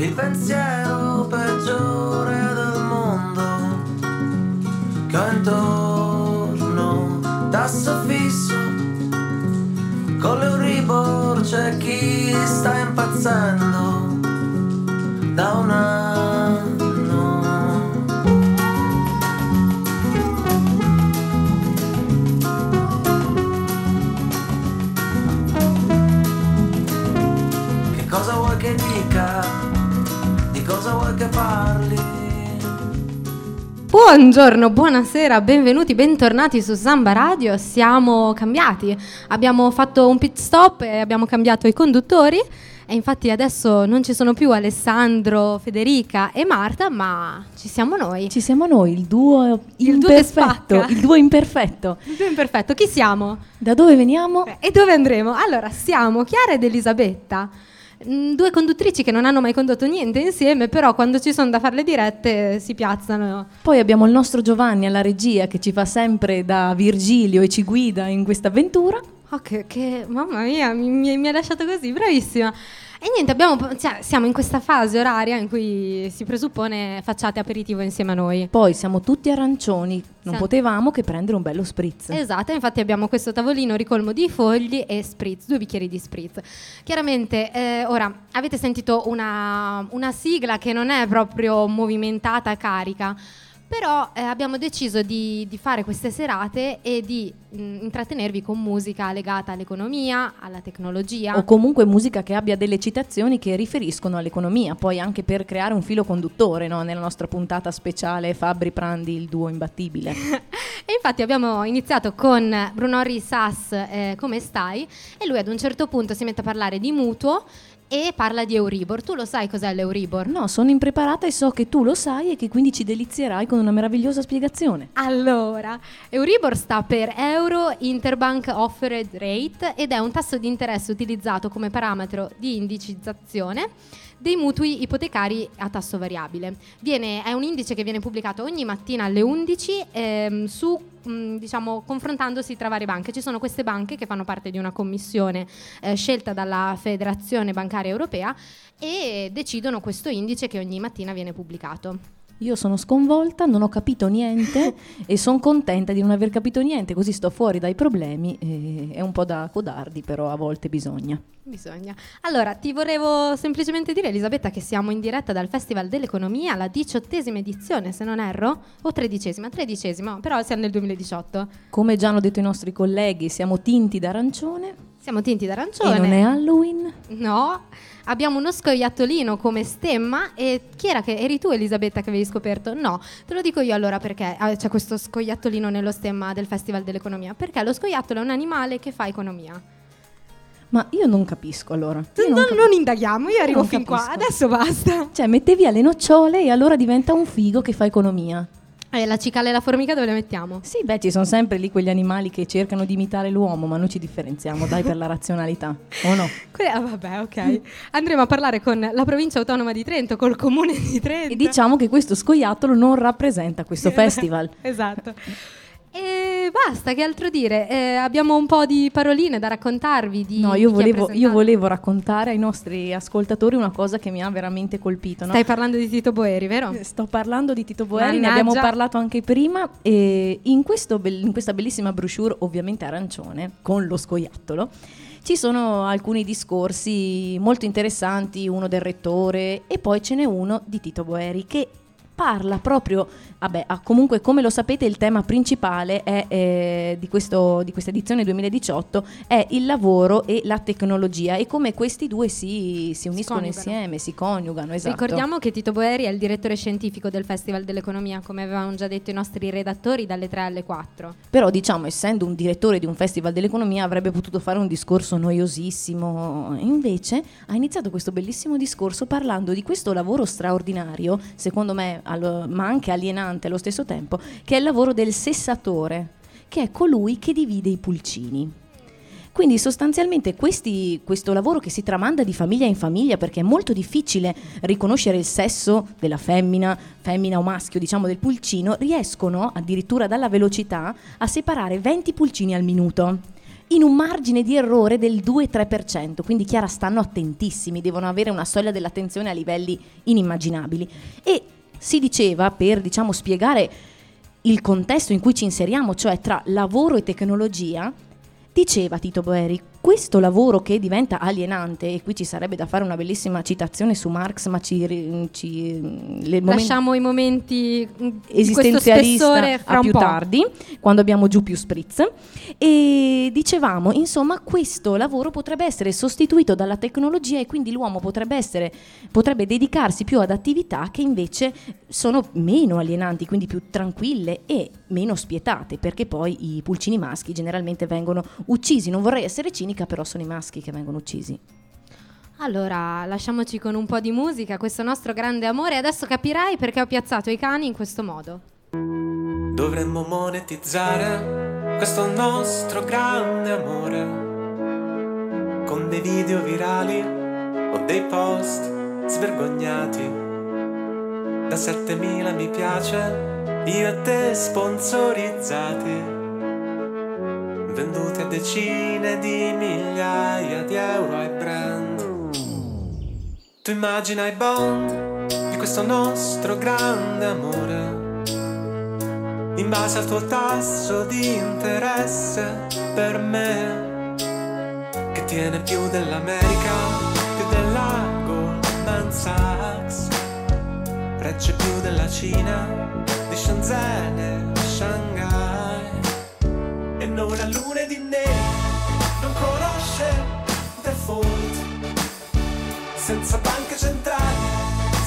il pensiero peggiore del mondo che ho intorno tasso fisso con l'Euribor c'è chi sta impazzendo da un Buongiorno, buonasera, benvenuti, bentornati su Samba Radio. Siamo cambiati, abbiamo fatto un pit stop e abbiamo cambiato i conduttori e infatti adesso non ci sono più Alessandro, Federica e Marta, ma ci siamo noi. Ci siamo noi, il duo Il duo che imperfetto. spacca. il duo imperfetto. Perfetto, chi siamo? Da dove veniamo? E dove andremo? Allora, siamo Chiara ed Elisabetta. Mm, Due conduttrici che non hanno mai condotto niente insieme, però quando ci sono da fare le dirette si piazzano. Poi abbiamo il nostro Giovanni alla regia che ci fa sempre da Virgilio e ci guida in questa avventura. Oh, che, che- mamma mia, mi, mi- mi ha lasciato così, bravissima. E niente, abbiamo, cioè, siamo in questa fase oraria in cui si presuppone facciate aperitivo insieme a noi. Poi siamo tutti arancioni, non Sì. potevamo che prendere un bello spritz. Esatto, infatti abbiamo questo tavolino ricolmo di fogli e spritz, due bicchieri di spritz. Chiaramente, eh, ora avete sentito una, una sigla che non è proprio movimentata, carica, però eh, abbiamo deciso di, di fare queste serate e di mh, intrattenervi con musica legata all'economia, alla tecnologia. O comunque musica che abbia delle citazioni che riferiscono all'economia, poi anche per creare un filo conduttore no? nella nostra puntata speciale Fabri Prandi, il duo imbattibile. E infatti abbiamo iniziato con Brunori Sass, eh, come stai? E lui ad un certo punto si mette a parlare di mutuo e parla di Euribor. Tu lo sai cos'è l'Euribor? No, sono impreparata e so che tu lo sai e che quindi ci delizierai con una meravigliosa spiegazione. Allora, Euribor sta per Euro Interbank Offered Rate ed è un tasso di interesse utilizzato come parametro di indicizzazione dei mutui ipotecari a tasso variabile. Viene- è un indice che viene pubblicato ogni mattina alle 11 ehm, su, mh, diciamo, confrontandosi tra varie banche. Ci sono queste banche che fanno parte di una commissione eh, scelta dalla Federazione Bancaria Europea e decidono questo indice che ogni mattina viene pubblicato. Io sono sconvolta, non ho capito niente e sono contenta di non aver capito niente, così sto fuori dai problemi. e è un po' da codardi, però a volte bisogna. Bisogna. Allora, ti volevo semplicemente dire, Elisabetta, che siamo in diretta dal Festival dell'Economia, la diciottesima edizione, se non erro, o tredicesima, tredicesima, però siamo nel 2018. Come già hanno detto i nostri colleghi, siamo tinti d'arancione Siamo tinti d'arancione. e non è Halloween. No, abbiamo uno scoiattolino come stemma e chi era che eri tu Elisabetta che avevi scoperto? No, te lo dico io allora perché ah, c'è questo scoiattolino nello stemma del Festival dell'Economia, perché lo scoiattolo è un animale che fa economia. Ma io non capisco allora. Io Non, cap- non indaghiamo, io arrivo non fin qua, capisco. adesso basta. Cioè, mette via le nocciole e allora diventa un figo che fa economia. E la cicala e la formica dove le mettiamo? Sì, beh, ci sono sempre lì quegli animali che cercano di imitare l'uomo, ma noi ci differenziamo, dai, per la razionalità, o no? Que- ah, vabbè, ok. Andremo a parlare con la provincia autonoma di Trento, col comune di Trento. E diciamo che questo scoiattolo non rappresenta questo festival. esatto. E basta, che altro dire? Eh, abbiamo un po' di paroline da raccontarvi. Di, No, io volevo, io volevo raccontare ai nostri ascoltatori una cosa che mi ha veramente colpito. no? Stai parlando di Tito Boeri, vero? Sto parlando di Tito Boeri, ne Mannaggia. abbiamo parlato anche prima e in, questo bel- in questa bellissima brochure, ovviamente arancione, con lo scoiattolo, ci sono alcuni discorsi molto interessanti, uno del rettore e poi ce n'è uno di Tito Boeri che parla proprio, vabbè, ah, comunque come lo sapete il tema principale è, eh, di, questo- di questa edizione 2018 è il lavoro e la tecnologia e come questi due si, si uniscono coniugano. insieme, si coniugano, esatto. Ricordiamo che Tito Boeri è il direttore scientifico del Festival dell'Economia, come avevano già detto i nostri redattori, dalle 3 alle 4. Però diciamo, essendo un direttore di un festival dell'economia, avrebbe potuto fare un discorso noiosissimo. Invece ha iniziato questo bellissimo discorso parlando di questo lavoro straordinario, secondo me, allo- ma anche alienante allo stesso tempo, che è il lavoro del sessatore, che è colui che divide i pulcini. Quindi sostanzialmente questi- questo lavoro che si tramanda di famiglia in famiglia, perché è molto difficile riconoscere il sesso della femmina, femmina o maschio, diciamo del pulcino, riescono addirittura dalla velocità a separare 20 pulcini al minuto. in un margine di errore del 2-3%, quindi chiara stanno attentissimi, devono avere una soglia dell'attenzione a livelli inimmaginabili. E si diceva, per diciamo, spiegare il contesto in cui ci inseriamo, cioè tra lavoro e tecnologia, diceva Tito Boeri, questo lavoro che diventa alienante, e qui ci sarebbe da fare una bellissima citazione su Marx, ma ci, ci le lasciamo i momenti esistenzialista a più tardi, quando abbiamo giù più spritz. E dicevamo, insomma, questo lavoro potrebbe essere sostituito dalla tecnologia e quindi l'uomo potrebbe, essere, potrebbe dedicarsi più ad attività che invece sono meno alienanti, quindi più tranquille e meno spietate, perché poi i pulcini maschi generalmente vengono uccisi. Non vorrei essere cinica mica però sono i maschi che vengono uccisi. Allora, lasciamoci con un po' di musica, questo nostro grande amore. Adesso capirai perché ho piazzato i cani in questo modo. Dovremmo monetizzare questo nostro grande amore con dei video virali o dei post svergognati da 7000 mi piace, io e te sponsorizzati venduti a decine di migliaia di euro ai brand. Tu immagina i bond di questo nostro grande amore, in base al tuo tasso di interesse per me, che tiene più dell'America, più della Goldman Sachs, regge più della Cina, di Shenzhen e Shanghai non ha lune di non conosce default, senza banche centrali,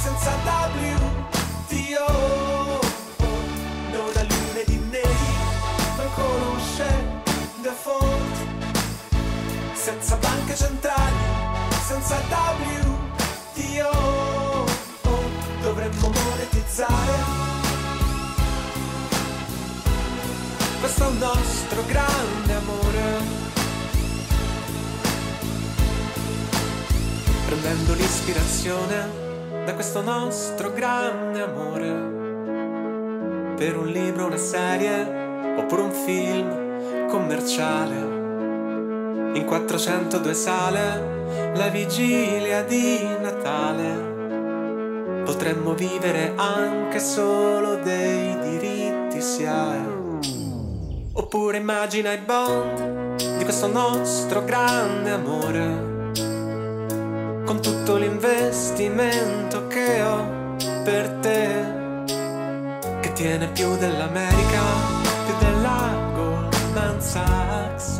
senza WTO, non ha lune di non conosce default, senza banche centrali, senza WTO, dovremmo monetizzare questo è il nostro grande amore. Prendendo l'ispirazione da questo nostro grande amore. Per un libro, una serie oppure un film commerciale. In 402 sale, la vigilia di Natale. Potremmo vivere anche solo dei diritti si ha Oppure immagina i bond di questo nostro grande amore, con tutto l'investimento che ho per te, che tiene più dell'America, più della Goldman Sachs,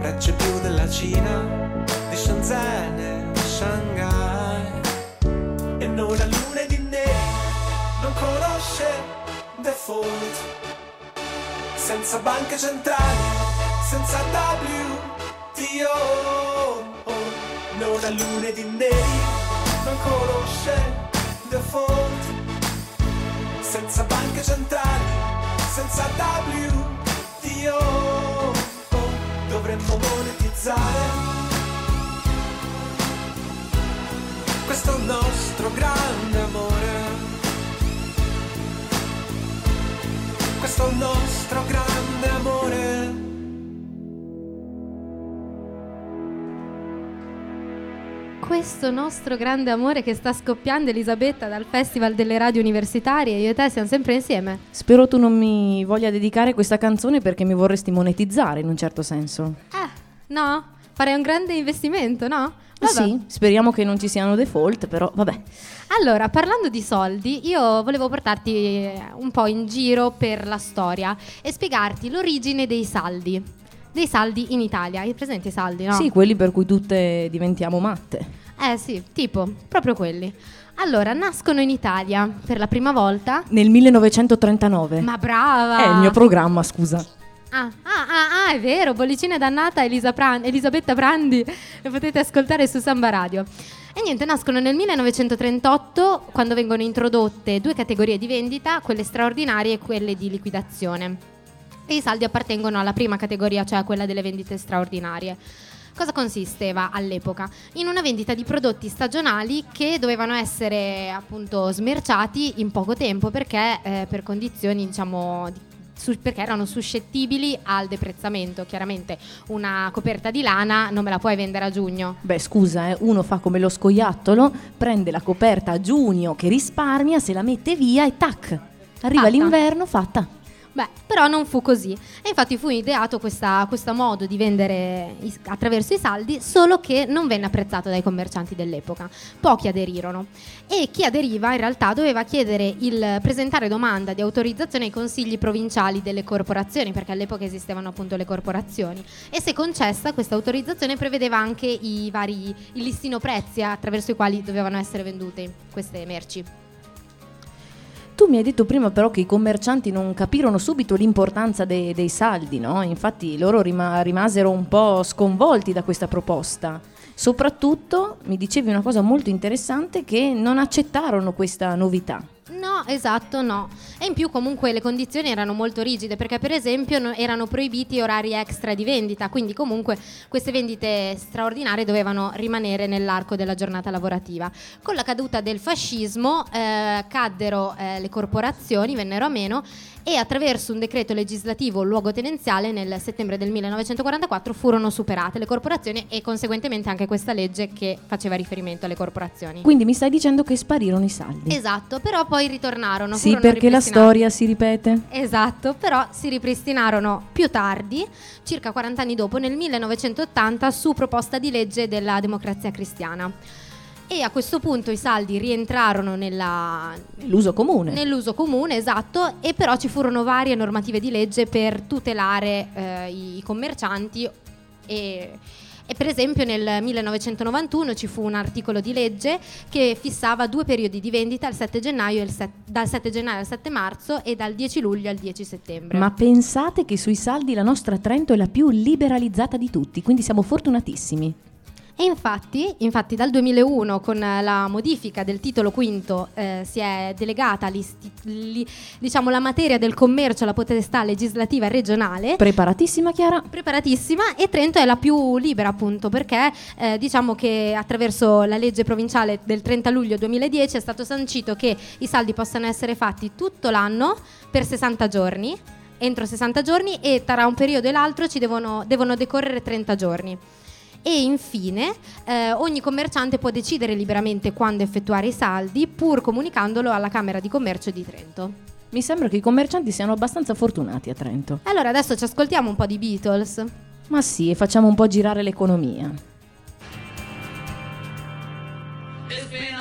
regge più della Cina, di Shenzhen e Shanghai, e non ha lune di neri, non conosce default senza banche centrali, senza WTO, non ha lune di neri, non conosce default, senza banche centrali, senza WTO, dovremmo monetizzare questo nostro grande questo nostro grande amore. Questo nostro grande amore che sta scoppiando Elisabetta dal Festival delle Radio Universitarie, io e te siamo sempre insieme. Spero tu non mi voglia dedicare questa canzone perché mi vorresti monetizzare in un certo senso. Eh, no? Farei un grande investimento, no? Vabbè. Sì, speriamo che non ci siano default, però vabbè. Allora, parlando di soldi, io volevo portarti un po' in giro per la storia e spiegarti l'origine dei saldi. Dei saldi in Italia. Hai presente i saldi, no? Sì, quelli per cui tutte diventiamo matte. Eh sì, tipo, proprio quelli. Allora, nascono in Italia per la prima volta nel 1939. Ma brava! È il mio programma, scusa. Ah, ah, ah, ah, è vero, bollicina dannata Elisa Pran- Elisabetta Brandi, lo potete ascoltare su Samba Radio. E niente, nascono nel 1938 quando vengono introdotte due categorie di vendita, quelle straordinarie e quelle di liquidazione. E i saldi appartengono alla prima categoria, cioè quella delle vendite straordinarie. Cosa consisteva all'epoca? In una vendita di prodotti stagionali che dovevano essere appunto smerciati in poco tempo perché eh, per condizioni diciamo di su- perché erano suscettibili al deprezzamento. Chiaramente una coperta di lana non me la puoi vendere a giugno. Beh, scusa, eh, uno fa come lo scoiattolo, prende la coperta a giugno che risparmia, se la mette via e tac, arriva Fatta. l'inverno, fatta. Beh, però non fu così. E infatti fu ideato questa- questo modo di vendere i- attraverso i saldi, solo che non venne apprezzato dai commercianti dell'epoca. Pochi aderirono. E chi aderiva in realtà doveva chiedere il presentare domanda di autorizzazione ai consigli provinciali delle corporazioni, perché all'epoca esistevano appunto le corporazioni. E se concessa, questa autorizzazione prevedeva anche i vari il listino prezzi attraverso i quali dovevano essere vendute queste merci. Tu mi hai detto prima però che i commercianti non capirono subito l'importanza dei, dei saldi, no? Infatti loro rima- rimasero un po' sconvolti da questa proposta. Soprattutto mi dicevi una cosa molto interessante che non accettarono questa novità. No, esatto, no. E in più comunque le condizioni erano molto rigide perché per esempio no- erano proibiti orari extra di vendita, quindi comunque queste vendite straordinarie dovevano rimanere nell'arco della giornata lavorativa. Con la caduta del fascismo eh, caddero eh, le corporazioni, vennero a meno e attraverso un decreto legislativo luogotenenziale nel settembre del 1944 furono superate le corporazioni e conseguentemente anche questa legge che faceva riferimento alle corporazioni. Quindi mi stai dicendo che sparirono i saldi. Esatto, però poi ritornarono. sì, perché la storia si ripete. Esatto, però si ripristinarono più tardi, circa 40 anni dopo, nel 1980, su proposta di legge della democrazia cristiana. E a questo punto i saldi rientrarono nella- L'uso comune. nell'uso comune, esatto, e però ci furono varie normative di legge per tutelare eh, i i commercianti e, e per esempio nel 1991 ci fu un articolo di legge che fissava due periodi di vendita il 7 gennaio e il set- dal 7 gennaio al 7 marzo e dal 10 luglio al 10 settembre. Ma pensate che sui saldi la nostra Trento è la più liberalizzata di tutti, quindi siamo fortunatissimi. E infatti, infatti dal 2001 con la modifica del titolo quinto eh, si è delegata li- diciamo, la materia del commercio alla potestà legislativa regionale. Preparatissima Chiara? preparatissima e Trento è la più libera appunto perché eh, diciamo che attraverso la legge provinciale del 30 luglio 2010 è stato sancito che i saldi possano essere fatti tutto l'anno per 60 giorni entro 60 giorni e tra un periodo e l'altro ci devono, devono decorrere 30 giorni. E infine eh, ogni commerciante può decidere liberamente quando effettuare i saldi pur comunicandolo alla Camera di Commercio di Trento. Mi sembra che i commercianti siano abbastanza fortunati a Trento. Allora adesso ci ascoltiamo un po' di Beatles. Ma sì, e facciamo un po' girare l'economia. It's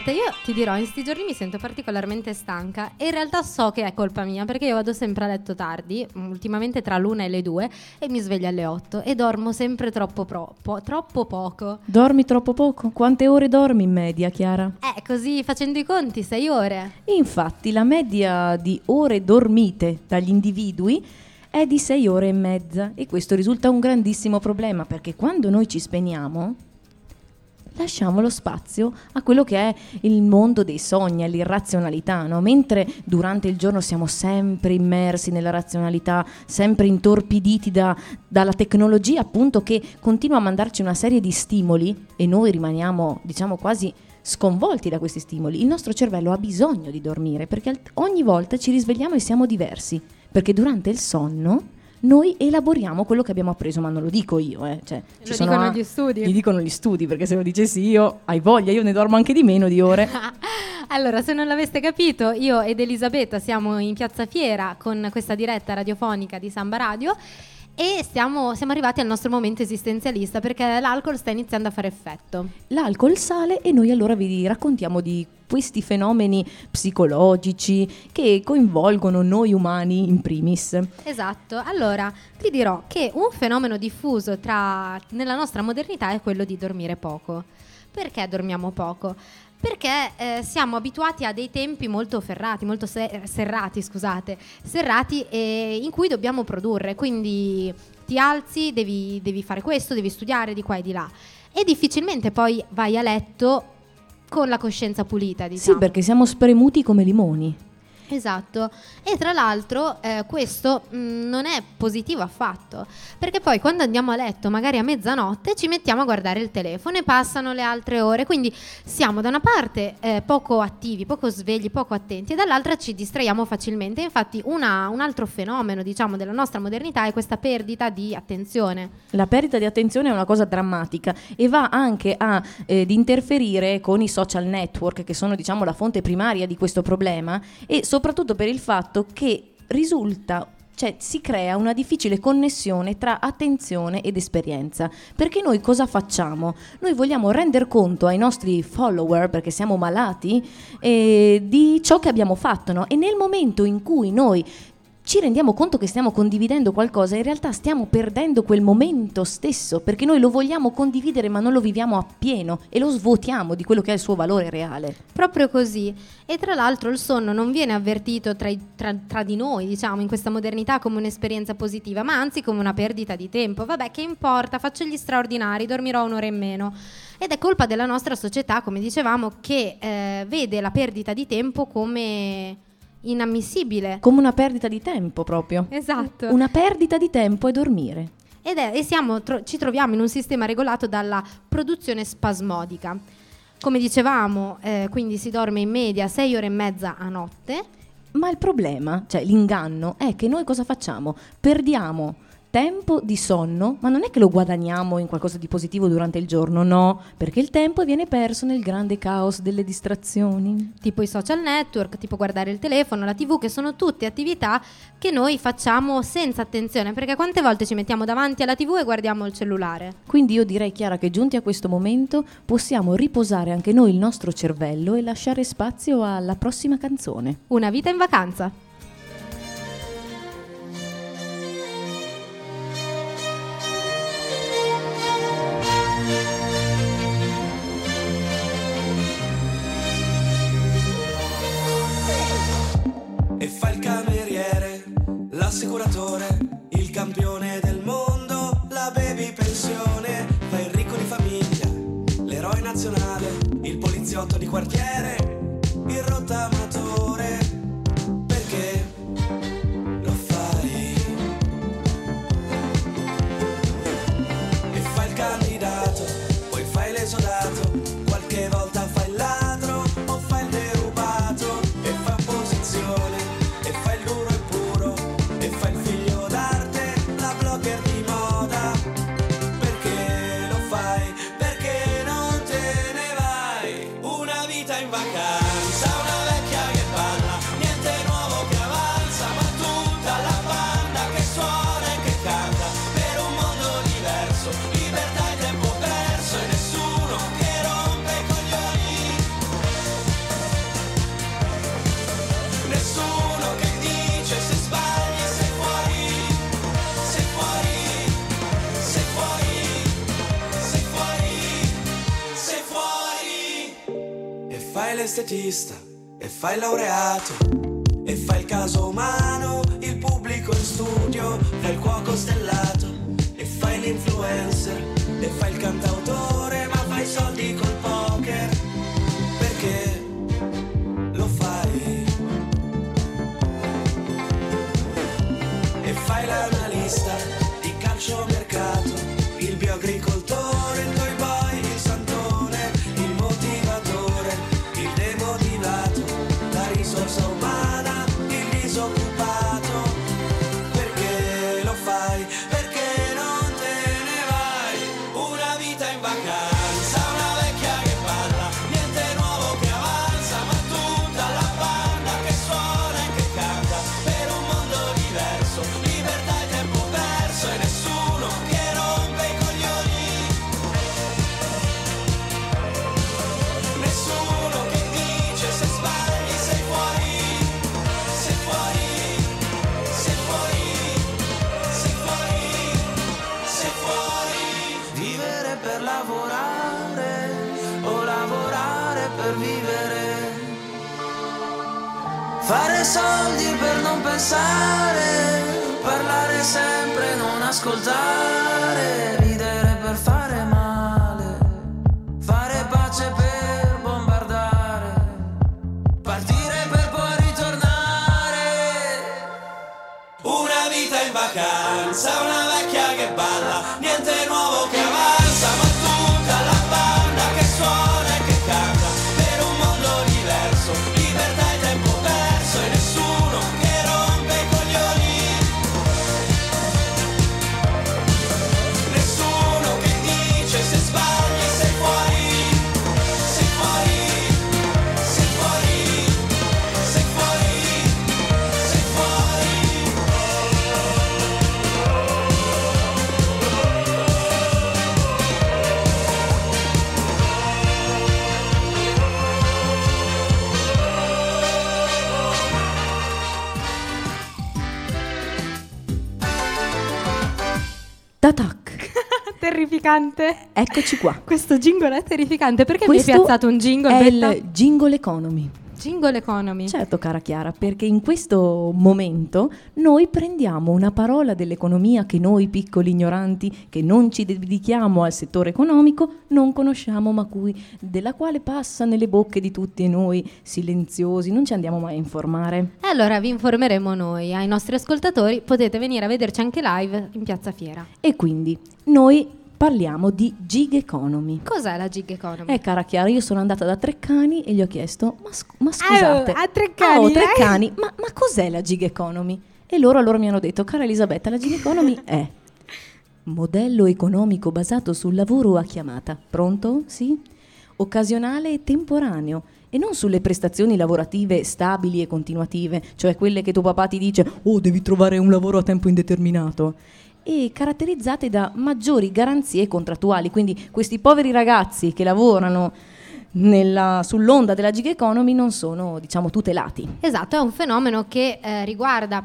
Elisabetta, io ti dirò, in questi giorni mi sento particolarmente stanca e in realtà so che è colpa mia perché io vado sempre a letto tardi, ultimamente tra l'una e le due, e mi sveglio alle otto e dormo sempre troppo, pro- po- troppo poco. Dormi troppo poco? Quante ore dormi in media, Chiara? Eh, così facendo i conti, sei ore. Infatti, la media di ore dormite dagli individui è di 6 ore e mezza e questo risulta un grandissimo problema perché quando noi ci spegniamo lasciamo lo spazio a quello che è il mondo dei sogni, all'irrazionalità, no? mentre durante il giorno siamo sempre immersi nella razionalità, sempre intorpiditi da- dalla tecnologia appunto che continua a mandarci una serie di stimoli e noi rimaniamo diciamo quasi sconvolti da questi stimoli. Il nostro cervello ha bisogno di dormire perché ogni volta ci risvegliamo e siamo diversi, perché durante il sonno noi elaboriamo quello che abbiamo appreso, ma non lo dico io, eh. cioè, Lo dicono gli studi. Gli dicono gli studi, perché se lo dicessi io, hai voglia, io ne dormo anche di meno di ore. Allora, se non l'aveste capito, io ed Elisabetta siamo in Piazza Fiera con questa diretta radiofonica di Samba Radio e stiamo- siamo arrivati al nostro momento esistenzialista perché l'alcol sta iniziando a fare effetto. L'alcol sale e noi allora vi raccontiamo di questi fenomeni psicologici che coinvolgono noi umani in primis. Esatto, allora ti dirò che un fenomeno diffuso tra- nella nostra modernità è quello di dormire poco. Perché dormiamo poco? Perché eh, siamo abituati a dei tempi molto ferrati, molto se- serrati, scusate, serrati eh, in cui dobbiamo produrre, quindi ti alzi, devi, devi fare questo, devi studiare di qua e di là e difficilmente poi vai a letto con la coscienza pulita, diciamo. Sì, perché siamo spremuti come limoni. Esatto, e tra l'altro eh, questo mh, non è positivo affatto, perché poi quando andiamo a letto, magari a mezzanotte, ci mettiamo a guardare il telefono e passano le altre ore, quindi siamo da una parte eh, poco attivi, poco svegli, poco attenti e dall'altra ci distraiamo facilmente. Infatti una- un altro fenomeno, diciamo, della nostra modernità è questa perdita di attenzione. La perdita di attenzione è una cosa drammatica e va anche a eh, ad interferire con i social network che sono diciamo la fonte primaria di questo problema e soprattutto per il fatto che risulta cioè si crea una difficile connessione tra attenzione ed esperienza. Perché noi cosa facciamo? Noi vogliamo rendere conto ai nostri follower, perché siamo malati, eh, di ciò che abbiamo fatto, no? E nel momento in cui noi ci rendiamo conto che stiamo condividendo qualcosa, in realtà stiamo perdendo quel momento stesso, perché noi lo vogliamo condividere ma non lo viviamo appieno e lo svuotiamo di quello che è il suo valore reale. Proprio così. E tra l'altro il sonno non viene avvertito tra, tra- tra di noi, diciamo, in questa modernità come un'esperienza positiva, ma anzi come una perdita di tempo. Vabbè, che importa, faccio gli straordinari, dormirò un'ora in meno. Ed è colpa della nostra società, come dicevamo, che eh, vede la perdita di tempo come inammissibile. Come una perdita di tempo proprio. Esatto. Una perdita di tempo è dormire. Ed è- e siamo- tro- ci troviamo in un sistema regolato dalla produzione spasmodica. Come dicevamo, eh, quindi si dorme in media 6 ore e mezza a notte. Ma il problema, cioè l'inganno, è che noi cosa facciamo? Perdiamo tempo di sonno, ma non è che lo guadagniamo in qualcosa di positivo durante il giorno, no, perché il tempo viene perso nel grande caos delle distrazioni. tipo i social network, tipo guardare il telefono, la tv, che sono tutte attività che noi facciamo senza attenzione, perché quante volte ci mettiamo davanti alla tv e guardiamo il cellulare? Quindi io direi Chiara che giunti a questo momento possiamo riposare anche noi il nostro cervello e lasciare spazio alla prossima canzone. Una vita in vacanza. Poliziotto di quartiere, l'estetista e fai laureato e fai il caso umano, il pubblico in studio, fai il cuoco stellato e fai l'influencer e fai il cantautore, soldi per non pensare, parlare sempre, non ascoltare, ridere per fare male, fare pace per bombardare, partire per poi ritornare. Una vita in vacanza, una vecchia che balla, niente nuovo che Terrificante. eccoci qua. Questo jingle è terrificante. Perché Questo mi hai piazzato un jingle? È il jingle economy. Jingle economy. Certo, cara Chiara, perché in questo momento noi prendiamo una parola dell'economia che noi piccoli ignoranti, che non ci dedichiamo al settore economico, non conosciamo, ma cui, della quale passa nelle bocche di tutti noi, silenziosi, non ci andiamo mai a informare. E allora vi informeremo noi, ai nostri ascoltatori potete venire a vederci anche live in Piazza Fiera. E quindi noi parliamo di gig economy. Cos'è la gig economy? Eh, cara Chiara, io sono andata da Treccani e gli ho chiesto: Ma, sc- ma scusate, oh, a Treccani, Ah, oh, eh?" Treccani, ma, ma cos'è la gig economy? E loro allora mi hanno detto: Cara Elisabetta, la gig economy è modello economico basato sul lavoro a chiamata. Pronto? Sì? Occasionale e temporaneo. E non sulle prestazioni lavorative stabili e continuative, cioè quelle che tuo papà ti dice: Oh, devi trovare un lavoro a tempo indeterminato e caratterizzate da maggiori garanzie contrattuali. Quindi questi poveri ragazzi che lavorano nella- sull'onda della gig economy non sono, diciamo, tutelati. Esatto, è un fenomeno che eh, riguarda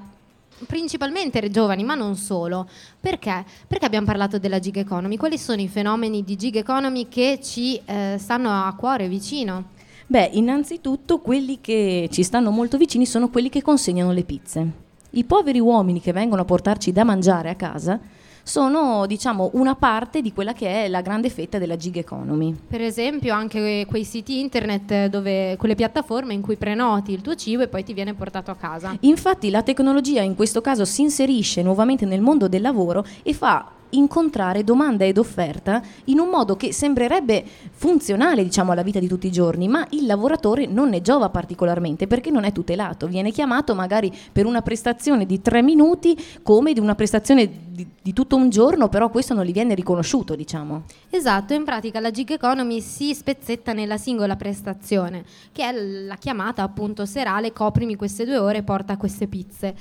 principalmente i giovani, ma non solo. Perché? Perché abbiamo parlato della gig economy? Quali sono i fenomeni di gig economy che ci eh, stanno a cuore, vicino? Beh, innanzitutto quelli che ci stanno molto vicini sono quelli che consegnano le pizze. I poveri uomini che vengono a portarci da mangiare a casa sono, diciamo, una parte di quella che è la grande fetta della gig economy. Per esempio anche quei siti internet dove, quelle piattaforme in cui prenoti il tuo cibo e poi ti viene portato a casa. Infatti la tecnologia in questo caso si inserisce nuovamente nel mondo del lavoro e fa incontrare domanda ed offerta in un modo che sembrerebbe funzionale diciamo alla vita di tutti i giorni ma il lavoratore non ne giova particolarmente perché non è tutelato viene chiamato magari per una prestazione di tre minuti come di una prestazione di, di tutto un giorno però questo non gli viene riconosciuto diciamo Esatto, in pratica la gig economy si spezzetta nella singola prestazione, che è la chiamata appunto serale, coprimi queste due ore, porta queste pizze.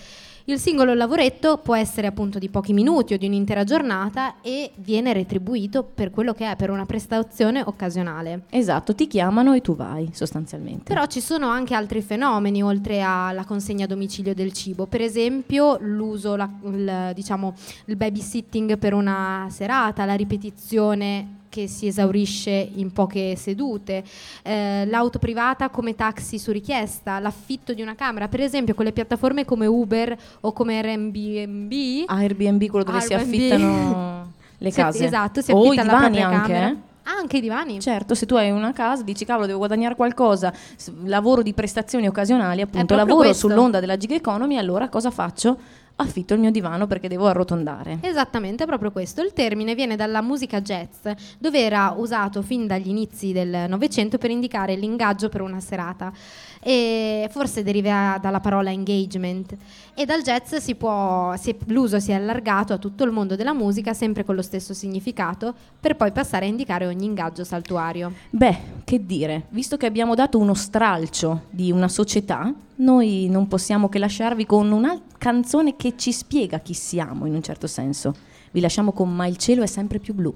Il singolo lavoretto può essere appunto di pochi minuti o di un'intera giornata e viene retribuito per quello che è, per una prestazione occasionale. Esatto, ti chiamano e tu vai sostanzialmente. Però ci sono anche altri fenomeni oltre alla consegna a domicilio del cibo, per esempio l'uso, la- il, diciamo, il babysitting per una serata, la ripetizione che si esaurisce in poche sedute, eh, l'auto privata come taxi su richiesta, l'affitto di una camera, per esempio con le piattaforme come Uber o come Airbnb. Airbnb, quello dove si Airbnb. affittano le Si- case. esatto, si o i affitta la divani propria anche, camera. eh? Anche i divani. Certo, se tu hai una casa, dici cavolo, devo guadagnare qualcosa, lavoro di prestazioni occasionali, appunto, lavoro questo. sull'onda della gig economy, allora cosa faccio? Affitto il mio divano perché devo arrotondare. Esattamente, proprio questo. Il termine viene dalla musica jazz, dove era usato fin dagli inizi del Novecento per indicare l'ingaggio per una serata. E forse deriva dalla parola engagement. E dal jazz si può, si l'uso si è allargato a tutto il mondo della musica, sempre con lo stesso significato, per poi passare a indicare ogni ingaggio saltuario. Beh, che dire, visto che abbiamo dato uno stralcio di una società, noi non possiamo che lasciarvi con una canzone che ci spiega chi siamo in un certo senso. Vi lasciamo con Ma il cielo è sempre più blu.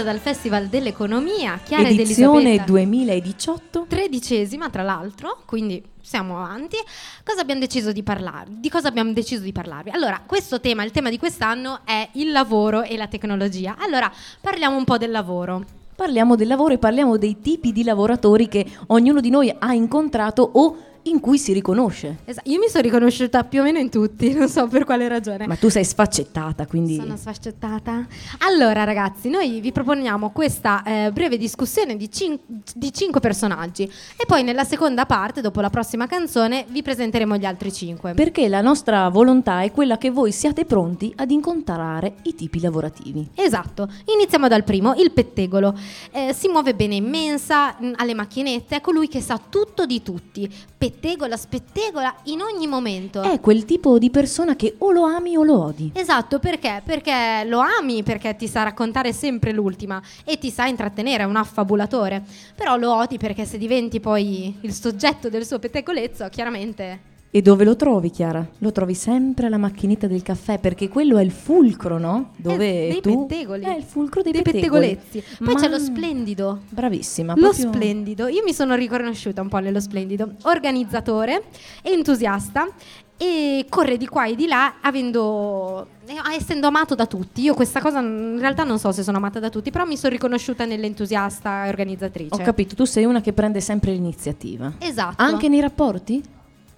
Diretta dal Festival dell'Economia, Chiara ed Edizione Elisabetta. 2018. tredicesima tra l'altro, quindi siamo avanti. Cosa abbiamo deciso di parlare? Di cosa abbiamo deciso di parlarvi? Allora, questo tema, il tema di quest'anno è il lavoro e la tecnologia. Allora, parliamo un po' del lavoro. Parliamo del lavoro e parliamo dei tipi di lavoratori che ognuno di noi ha incontrato o in cui si riconosce. Esa- io mi sono riconosciuta più o meno in tutti, non so per quale ragione. Ma tu sei sfaccettata, quindi Sono sfaccettata. Allora, ragazzi, noi vi proponiamo questa eh, breve discussione di, cin- di cinque personaggi e poi nella seconda parte, dopo la prossima canzone, vi presenteremo gli altri cinque. perché la nostra volontà è quella che voi siate pronti ad incontrare i tipi lavorativi. Esatto, iniziamo dal primo, il pettegolo. Eh, si muove bene in mensa, alle macchinette, è colui che sa tutto di tutti. Pettegola, spettegola in ogni momento. È quel tipo di persona che o lo ami o lo odi. Esatto, perché? Perché lo ami, perché ti sa raccontare sempre l'ultima e ti sa intrattenere, è un affabulatore. Però lo odi perché se diventi poi il soggetto del suo pettegolezzo, chiaramente E dove lo trovi, Chiara? Lo trovi sempre alla macchinetta del caffè, perché quello è il fulcro, no? Dove Eh, dei tu... pettegoli. È il fulcro dei, dei pettegolezzi. Poi Ma- c'è lo splendido. Bravissima. Lo proprio- splendido, io mi sono riconosciuta un po' nello splendido, organizzatore, entusiasta e corre di qua e di là avendo, eh, essendo amato da tutti. Io questa cosa in realtà non so se sono amata da tutti, però mi sono riconosciuta nell'entusiasta e organizzatrice. Ho capito, tu sei una che prende sempre l'iniziativa. Esatto. Anche nei rapporti?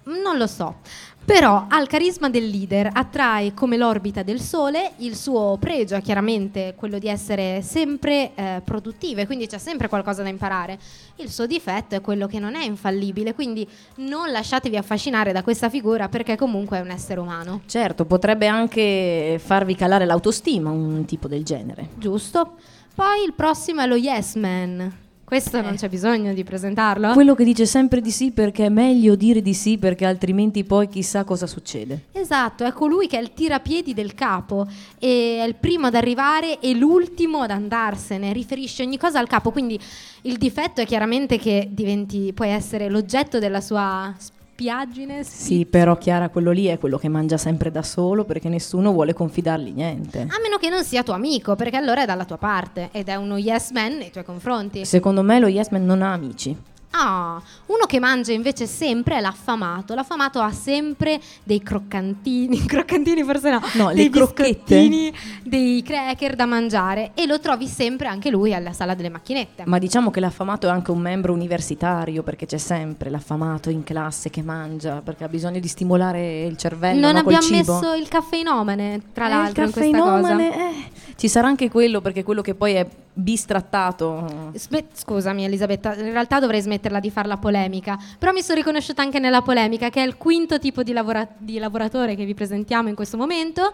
Non lo so. Però ha il carisma del leader, attrae come l'orbita del sole, il suo pregio è chiaramente quello di essere sempre eh, produttive, quindi c'è sempre qualcosa da imparare. Il suo difetto è quello che non è infallibile, quindi non lasciatevi affascinare da questa figura perché comunque è un essere umano. Certo, potrebbe anche farvi calare l'autostima un tipo del genere. Giusto? Poi il prossimo è lo yes man. Questo non c'è bisogno di presentarlo. Quello che dice sempre di sì perché è meglio dire di sì perché altrimenti poi chissà cosa succede. Esatto, è colui che è il tirapiedi del capo, e è il primo ad arrivare e l'ultimo ad andarsene, riferisce ogni cosa al capo, quindi il difetto è chiaramente che diventi, puoi essere l'oggetto della sua spiaggine. Sì, però Chiara, quello lì è quello che mangia sempre da solo perché nessuno vuole confidargli niente. A meno che non sia tuo amico, perché allora è dalla tua parte ed è uno yes man nei tuoi confronti. Secondo me lo Yes Man non ha amici. Ah, uno che mangia invece sempre è l'affamato. L'affamato ha sempre dei croccantini, croccantini forse no, No, dei crocchette. biscottini, dei cracker da mangiare e lo trovi sempre anche lui alla sala delle macchinette. Ma diciamo che l'affamato è anche un membro universitario perché c'è sempre l'affamato in classe che mangia perché ha bisogno di stimolare il cervello non no, abbiamo messo il caffeinomane, tra Eh, l'altro, il in questa cosa. caffeinomane, eh, ci sarà anche quello perché quello che poi è bistrattato. Sme- scusami Elisabetta, in realtà dovrei smetterla di fare la polemica, però mi sono riconosciuta anche nella polemica, che è il quinto tipo di, lavora- di lavoratore che vi presentiamo in questo momento,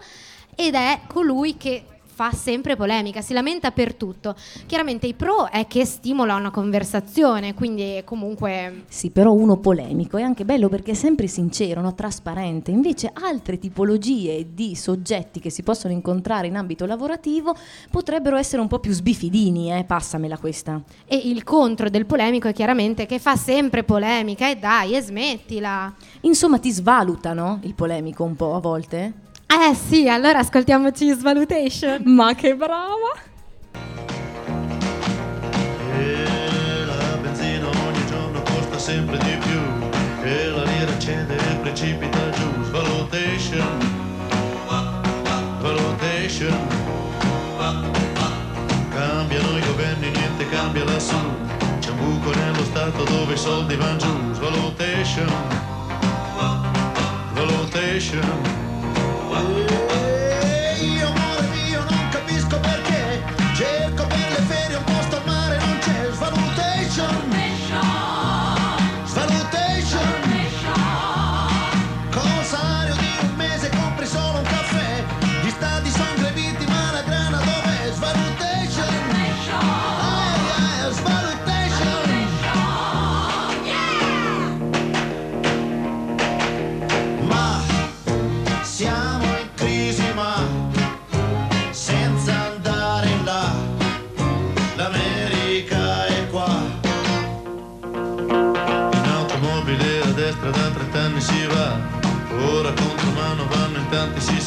ed è colui che fa sempre polemica, si lamenta per tutto. Chiaramente i pro è che stimola una conversazione, quindi comunque Sì, però uno polemico è anche bello perché è sempre sincero, no? trasparente. Invece altre tipologie di soggetti che si possono incontrare in ambito lavorativo potrebbero essere un po' più sbifidini, eh? passamela questa. e il contro del polemico è chiaramente che fa sempre polemica e dai, e smettila. Insomma, ti svalutano il polemico un po' a volte? Eh sì, allora ascoltiamoci Svalutation. Ma che brava! E la benzina ogni giorno costa sempre di più e la lira cede e precipita giù. Svalutation, valutation. Cambiano i governi, niente cambia lassù. C'è un buco nello stato dove i soldi vanno giù. Svalutation, valutation. E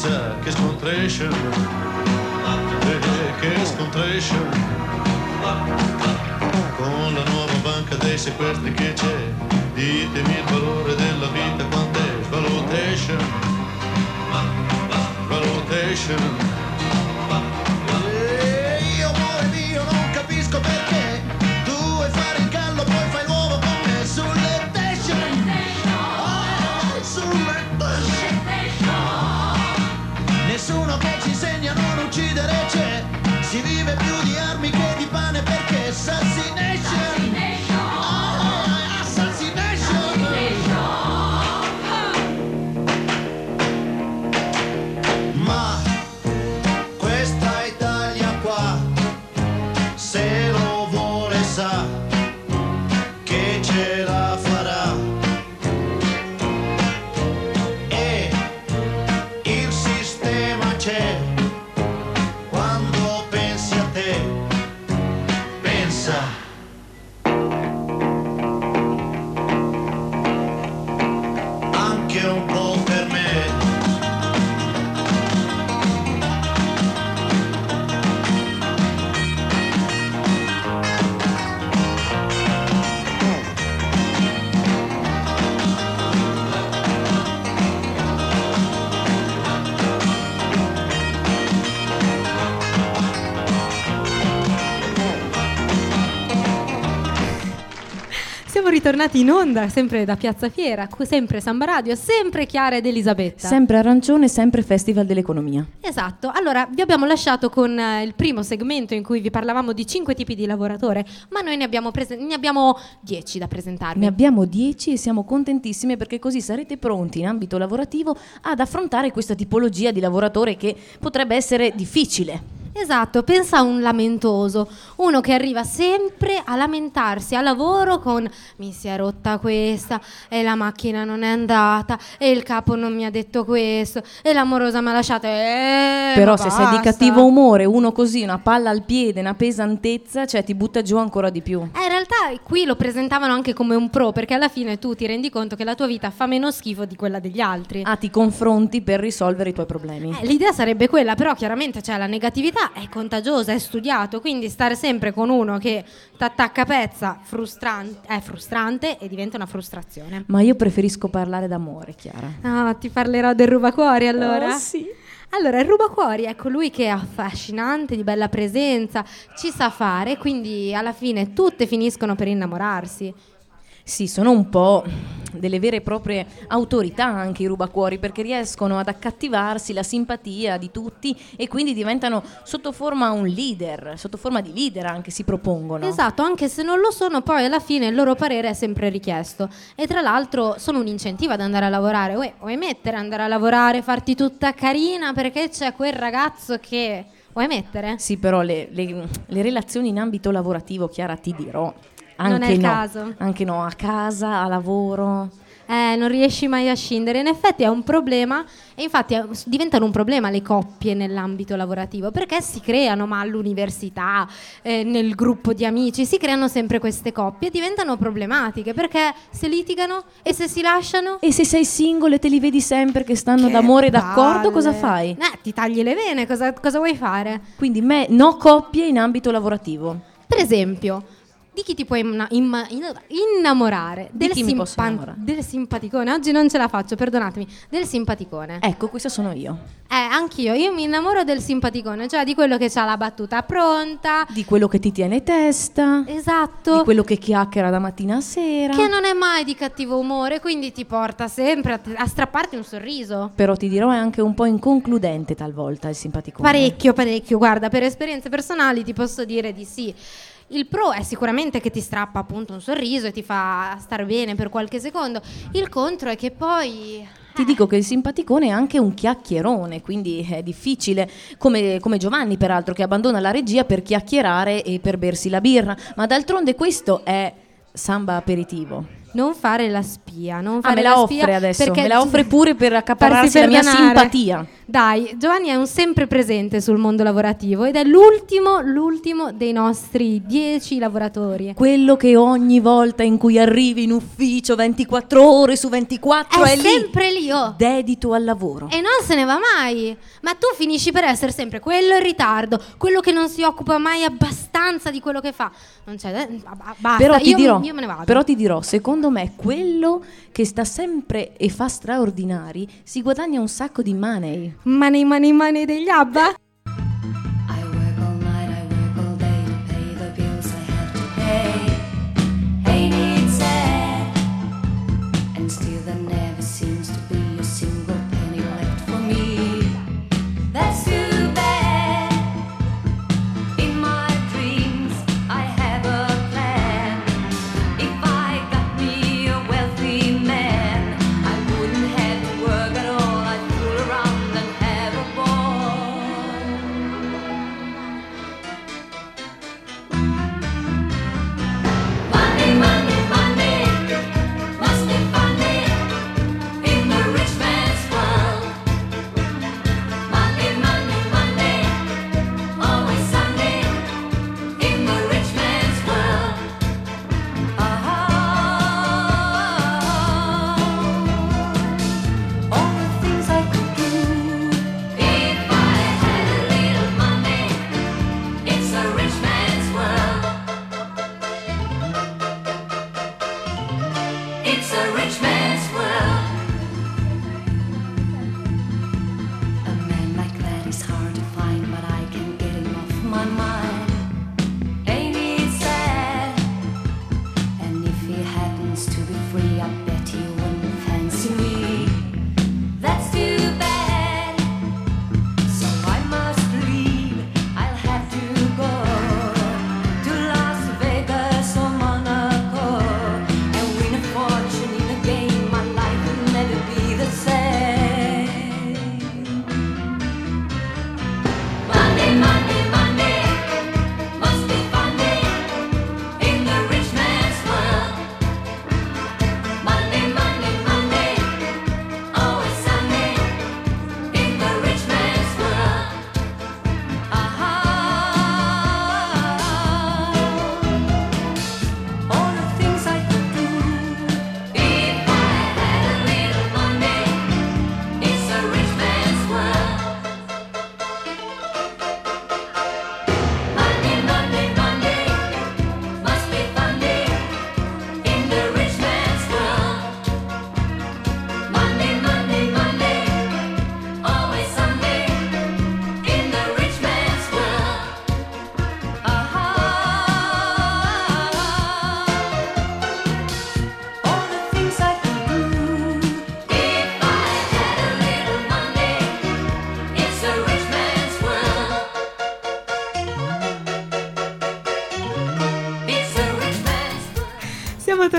pensa che scontration, eh, che scontration, con la nuova banca dei sequestri che c'è, ditemi il valore della vita quant'è, valutation, valutation. Uccidere c'è si vive più di armi che Siamo ritornati in onda, sempre da Piazza Fiera, sempre Samba Radio, sempre Chiara ed Elisabetta. Sempre arancione, sempre Festival dell'Economia. Esatto, allora vi abbiamo lasciato con eh, il primo segmento in cui vi parlavamo di cinque tipi di lavoratore, ma noi ne abbiamo, prese- ne abbiamo dieci da presentarvi. Ne abbiamo 10 e siamo contentissime perché così sarete pronti in ambito lavorativo ad affrontare questa tipologia di lavoratore che potrebbe essere difficile. Esatto, pensa a un lamentoso, uno che arriva sempre a lamentarsi a lavoro con mi si è rotta questa e la macchina non è andata e il capo non mi ha detto questo e l'amorosa mi ha lasciato. Eh, Però se sei di basta. cattivo umore, uno così, una palla al piede, una pesantezza, cioè ti butta giù ancora di più. Eh, in realtà qui lo presentavano anche come un pro perché alla fine tu ti rendi conto che la tua vita fa meno schifo di quella degli altri. Ah, ti confronti per risolvere i tuoi problemi. Eh, l'idea sarebbe quella, però chiaramente cioè, la negatività è contagiosa, è studiato, quindi stare sempre con uno che ti attacca a pezza frustran- è frustrante e diventa una frustrazione. Ma io preferisco parlare d'amore, Chiara. Ah, ti parlerò del rubacuori allora? Oh, sì. Allora, il rubacuori è colui che è affascinante, di bella presenza, ci sa fare, quindi alla fine tutte finiscono per innamorarsi. Sì, sono un po' delle vere e proprie autorità anche i rubacuori perché riescono ad accattivarsi la simpatia di tutti e quindi diventano sotto forma un leader, sotto forma di leader anche si propongono. Esatto, anche se non lo sono, poi alla fine il loro parere è sempre richiesto. E tra l'altro sono un incentivo ad andare a lavorare. Uè, vuoi mettere, andare a lavorare, farti tutta carina perché c'è quel ragazzo che... Vuoi mettere? Sì, però le, le- le relazioni in ambito lavorativo, Chiara, ti dirò. Non Anche è il no. caso. Anche no, a casa, a lavoro. Eh, non riesci mai a scindere. In effetti è un problema e infatti è- diventano un problema le coppie nell'ambito lavorativo perché si creano, ma all'università, eh, nel gruppo di amici, si creano sempre queste coppie e diventano problematiche perché se litigano e se si lasciano... E se sei single e te li vedi sempre che stanno che d'amore e d'accordo, cosa fai? Eh, ti tagli le vene, cosa, cosa vuoi fare? Quindi me, no coppie in ambito lavorativo. Per esempio, di chi ti puoi imma- in- innamorare? Di Del, chi mi posso simpan- innamorare? del simpaticone. Oggi non ce la faccio, perdonatemi. Del simpaticone. Ecco, questa sono io. Eh, anch'io. Io mi innamoro del simpaticone, cioè di quello che ha la battuta pronta. Di quello che ti tiene testa, Esatto. di quello che chiacchiera da mattina a sera. Che non è mai di cattivo umore, quindi ti porta sempre a, a strapparti un sorriso. Però ti dirò è anche un po' inconcludente talvolta il simpaticone. Parecchio, parecchio. Guarda, per esperienze personali ti posso dire di sì. Il pro è sicuramente che ti strappa appunto un sorriso e ti fa stare bene per qualche secondo. Il contro è che poi. Ti dico che il simpaticone è anche un chiacchierone, quindi è difficile, come, come Giovanni peraltro che abbandona la regia per chiacchierare e per bersi la birra, ma d'altronde questo è samba aperitivo. Non fare la spia, non Ah, fare me la spia offre adesso, perché me la offre pure per accaparrarsi la mia simpatia. Dai, Giovanni è un sempre presente sul mondo lavorativo ed è l'ultimo, l'ultimo dei nostri dieci lavoratori. Quello che ogni volta in cui arrivi in ufficio 24 ore su 24 È è, sempre lì, oh. dedito al lavoro. E non se ne va mai. Ma tu finisci per essere sempre quello in ritardo, quello che non si occupa mai abbastanza di quello che fa. Non c'è. eh, ba- basta. Però ti, io, dirò, io me ne vado. però ti dirò, secondo me quello che sta sempre e fa straordinari si guadagna un sacco di money. Money, money, money degli ABBA?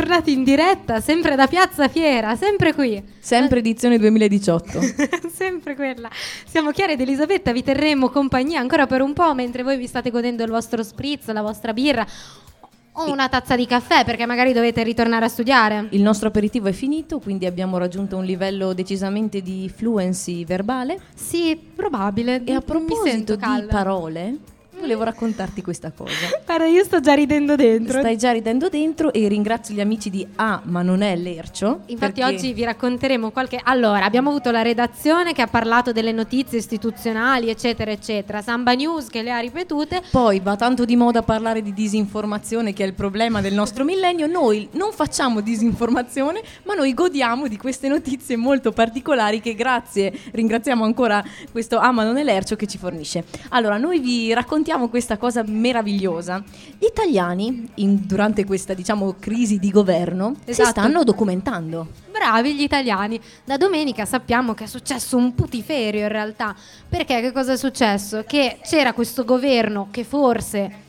Tornati in diretta, sempre da Piazza Fiera, sempre qui. Sempre edizione 2018. sempre quella. Siamo Chiara ed Elisabetta, vi terremo compagnia ancora per un po' mentre voi vi state godendo il vostro spritz, la vostra birra o una tazza di caffè perché magari dovete ritornare a studiare. Il nostro aperitivo è finito, quindi abbiamo raggiunto un livello decisamente di fluency verbale. Sì, probabile. E a proposito di parole, volevo raccontarti questa cosa. Guarda, io sto già ridendo dentro. Stai già ridendo dentro e ringrazio gli amici di Ah, ma non è Lercio. Infatti perché- oggi vi racconteremo qualche... Allora, abbiamo avuto la redazione che ha parlato delle notizie istituzionali, eccetera, eccetera. Samba News che le ha ripetute. Poi va tanto di moda parlare di disinformazione, che è il problema del nostro millennio. Noi non facciamo disinformazione, ma noi godiamo di queste notizie molto particolari che grazie, ringraziamo ancora questo Ah, ma non è Lercio che ci fornisce. Allora, noi vi raccontiamo questa cosa meravigliosa. Gli italiani, in- durante questa, diciamo, crisi di governo, si Esatto. stanno documentando. Bravi gli italiani. Da domenica sappiamo che è successo un putiferio in realtà. Perché che cosa è successo? Che c'era questo governo che forse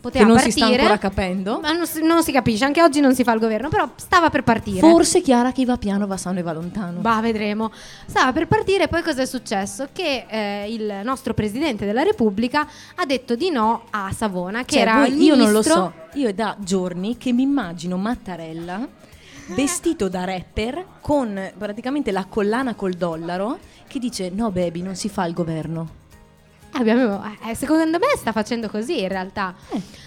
poteva Che non si partire. sta ancora capendo. Ma non si, non si capisce, anche oggi non si fa il governo, però stava per partire. Forse Chiara chi va piano va sano e va lontano. Bah, vedremo. Stava per partire, poi cosa è successo? Che eh, il nostro presidente della Repubblica ha detto di no a Savona, che Cioè, era voi- io non lo so, io è da giorni che mi immagino Mattarella vestito da rapper con praticamente la collana col dollaro che dice no baby non si fa il governo. Abbiamo- eh, secondo me sta facendo così in realtà.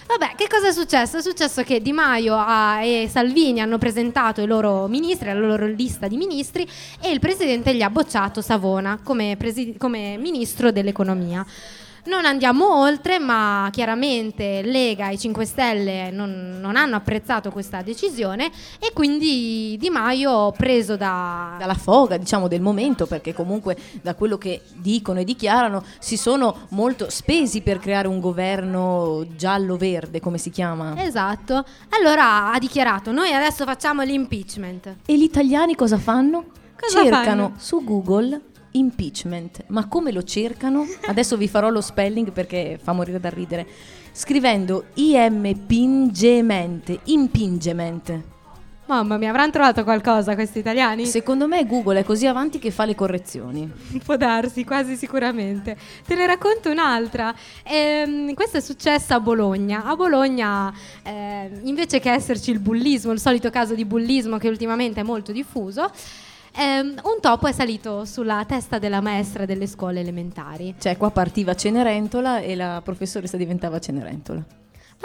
Vabbè, che cosa è successo? È successo che Di Maio ah, e Salvini hanno presentato i loro ministri, la loro lista di ministri e il presidente gli ha bocciato Savona come, presi- come ministro dell'economia. Non andiamo oltre, ma chiaramente Lega e 5 Stelle non, non hanno apprezzato questa decisione e quindi Di Maio, preso da, Dalla foga diciamo del momento perché comunque da quello che dicono e dichiarano si sono molto spesi per creare un governo giallo-verde come si chiama. Esatto. Allora ha dichiarato: Noi adesso facciamo l'impeachment. E gli italiani cosa fanno? Cosa cercano fanno? su Google impeachment. Ma come lo cercano? Adesso vi farò lo spelling perché fa morire da ridere. Scrivendo impingement, impingement. Mamma mia, avranno trovato qualcosa questi italiani? Secondo me Google è così avanti che fa le correzioni. Può darsi, quasi sicuramente. Te ne racconto un'altra. Ehm, questa è successa a Bologna. A Bologna, ehm, invece che esserci il bullismo, il solito caso di bullismo che ultimamente è molto diffuso, ehm, un topo è salito sulla testa della maestra delle scuole elementari. Cioè qua partiva Cenerentola e la professoressa diventava Cenerentola.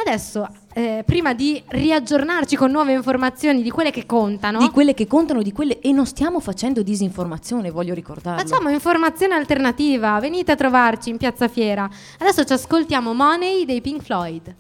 Adesso, eh, prima di riaggiornarci con nuove informazioni di quelle che contano, Di quelle che contano, di quelle... E non stiamo facendo disinformazione, voglio ricordarlo. Facciamo informazione alternativa, venite a trovarci in Piazza Fiera. Adesso ci ascoltiamo Money dei Pink Floyd.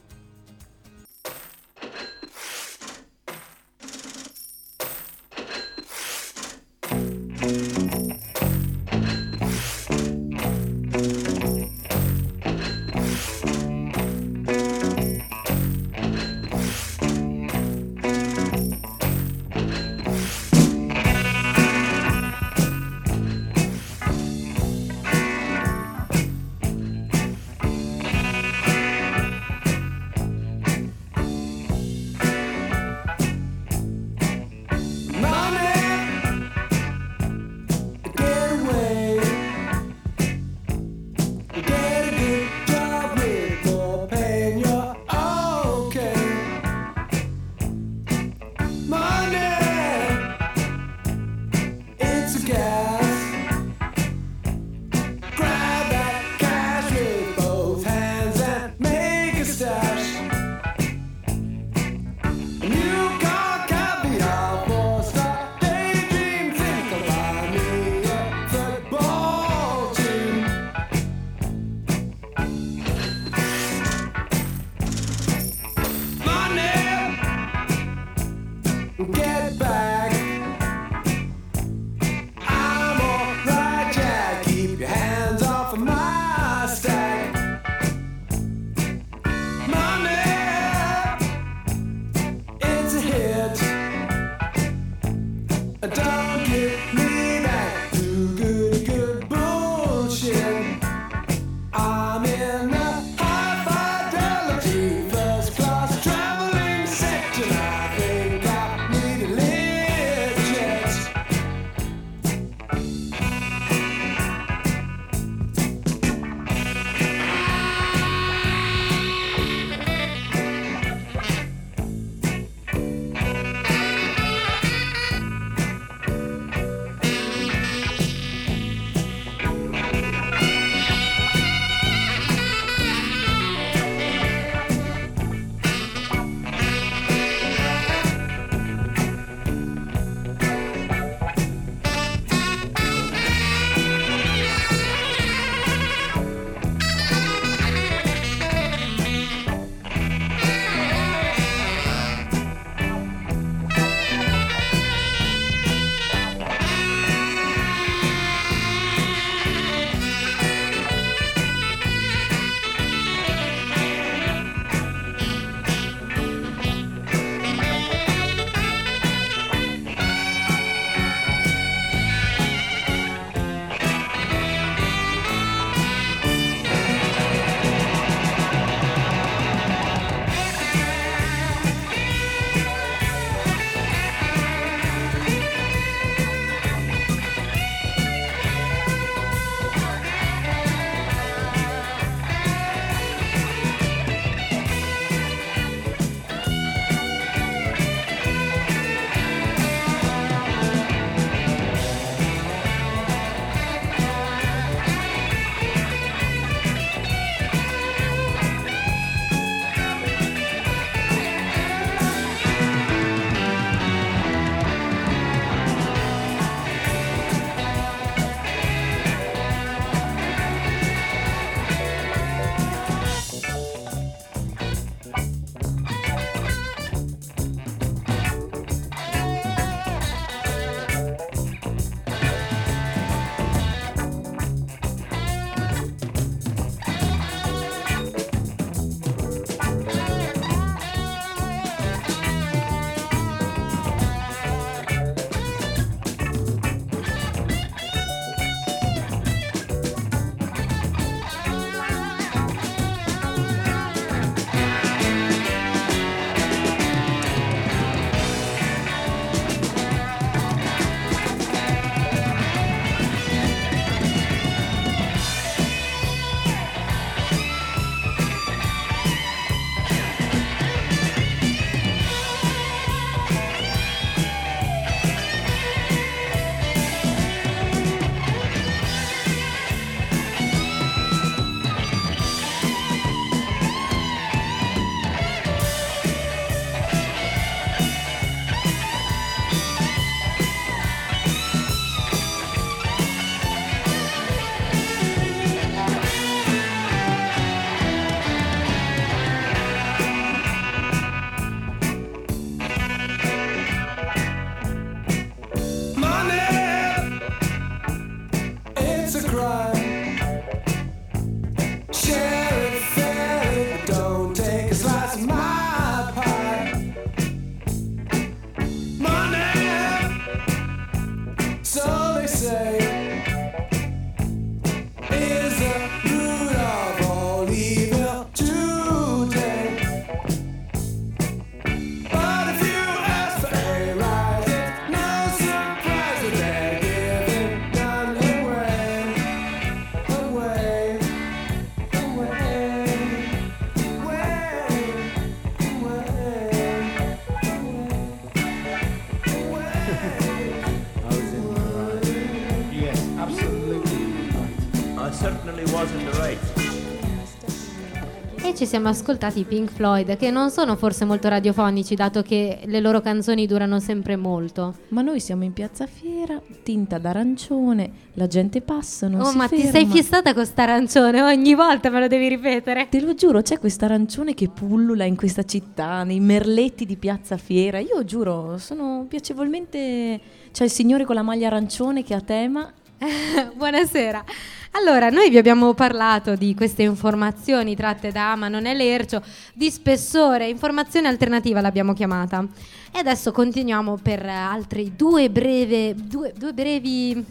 Siamo ascoltati i Pink Floyd, che non sono forse molto radiofonici, dato che le loro canzoni durano sempre molto. Ma noi siamo in piazza Fiera, tinta d'arancione, la gente passa, non oh, ma ti ferma. sei fissata con sta arancione? Ogni volta me lo devi ripetere. Te lo giuro, c'è questa arancione che pullula in questa città, nei merletti di Piazza Fiera. Io giuro, sono piacevolmente... C'è il signore con la maglia arancione che ha tema. Buonasera. Allora, noi vi abbiamo parlato di queste informazioni tratte da Ama non è lercio, di spessore, informazione alternativa l'abbiamo chiamata. E adesso continuiamo per altri due, breve, due, due brevi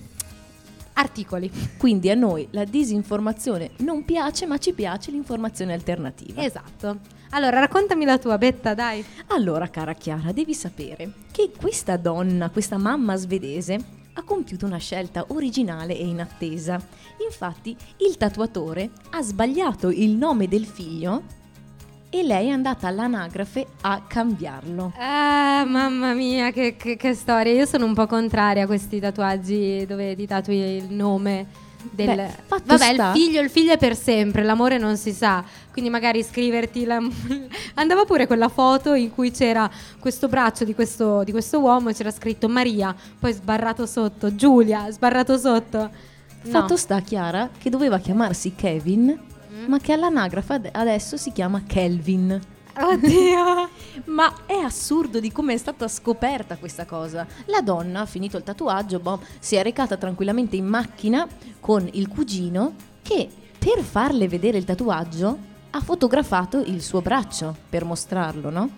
articoli. Quindi a noi la disinformazione non piace, ma ci piace l'informazione alternativa. Esatto. Allora, raccontami la tua, Betta, dai. Allora, cara Chiara, devi sapere che questa donna, questa mamma svedese, ha compiuto una scelta originale e inattesa. Infatti, il tatuatore ha sbagliato il nome del figlio e lei è andata all'anagrafe a cambiarlo. Ah, mamma mia, che, che- che storia. Io sono un po' contraria a questi tatuaggi dove ti tatui il nome del... Beh, Vabbè, sta- il figlio, il figlio è per sempre, l'amore non si sa. Quindi magari scriverti la... Andava pure quella foto in cui c'era questo braccio di questo, di questo uomo e c'era scritto Maria, poi sbarrato sotto, Giulia, sbarrato sotto. No. Fatto sta, Chiara, che doveva chiamarsi Kevin, ma che all'anagrafe ad- adesso si chiama Kelvin. Oddio. Ma è assurdo di come è stata scoperta questa cosa. La donna, finito il tatuaggio, boh, si è recata tranquillamente in macchina con il cugino che per farle vedere il tatuaggio ha fotografato il suo braccio per mostrarlo, no?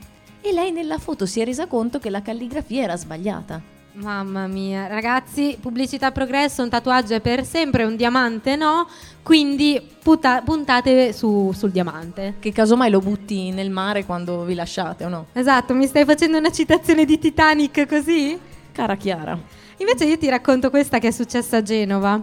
E lei nella foto si è resa conto che la calligrafia era sbagliata. Mamma mia, ragazzi, pubblicità progresso, un tatuaggio è per sempre, un diamante no, quindi puta- puntate su- sul diamante. Che casomai lo butti nel mare quando vi lasciate o no? Esatto, mi stai facendo una citazione di Titanic così? Cara Chiara. Invece io ti racconto questa che è successa a Genova.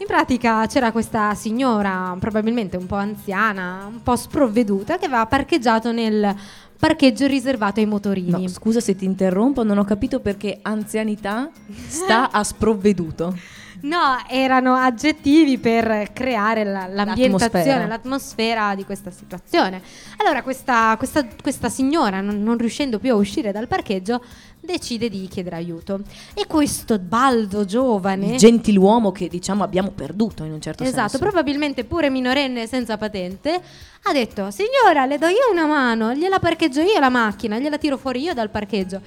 In pratica c'era questa signora, probabilmente un po' anziana, un po' sprovveduta, che aveva parcheggiato nel parcheggio riservato ai motorini. No, scusa se ti interrompo, non ho capito perché anzianità sta a sprovveduto. No, erano aggettivi per creare la- l'ambientazione, L'atmosfera. l'atmosfera di questa situazione. Allora questa, questa- questa signora, non, non riuscendo più a uscire dal parcheggio, decide di chiedere aiuto. E questo baldo giovane... Il gentiluomo che diciamo abbiamo perduto in un certo Esatto, senso. probabilmente pure minorenne senza patente, ha detto: Signora, le do io una mano, gliela parcheggio io la macchina, gliela tiro fuori io dal parcheggio.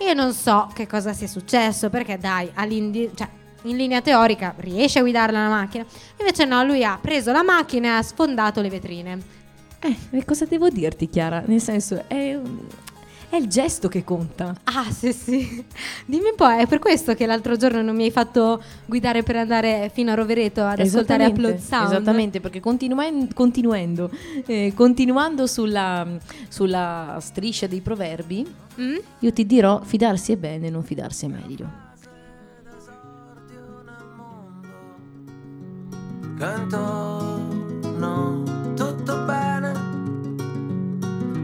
Io non so che cosa sia successo, perché dai, cioè, in linea teorica riesce a guidarla la macchina. Invece no, lui ha preso la macchina e ha sfondato le vetrine. Eh, e cosa devo dirti, Chiara? Nel senso, è, è il gesto che conta. Ah, sì, sì. Dimmi un po', è per questo che l'altro giorno non mi hai fatto guidare per andare fino a Rovereto ad ascoltare Upload Sound? Esattamente, perché continuendo, eh, continuando sulla, sulla striscia dei proverbi, Mm? io ti dirò fidarsi è bene, non fidarsi è meglio. Canto,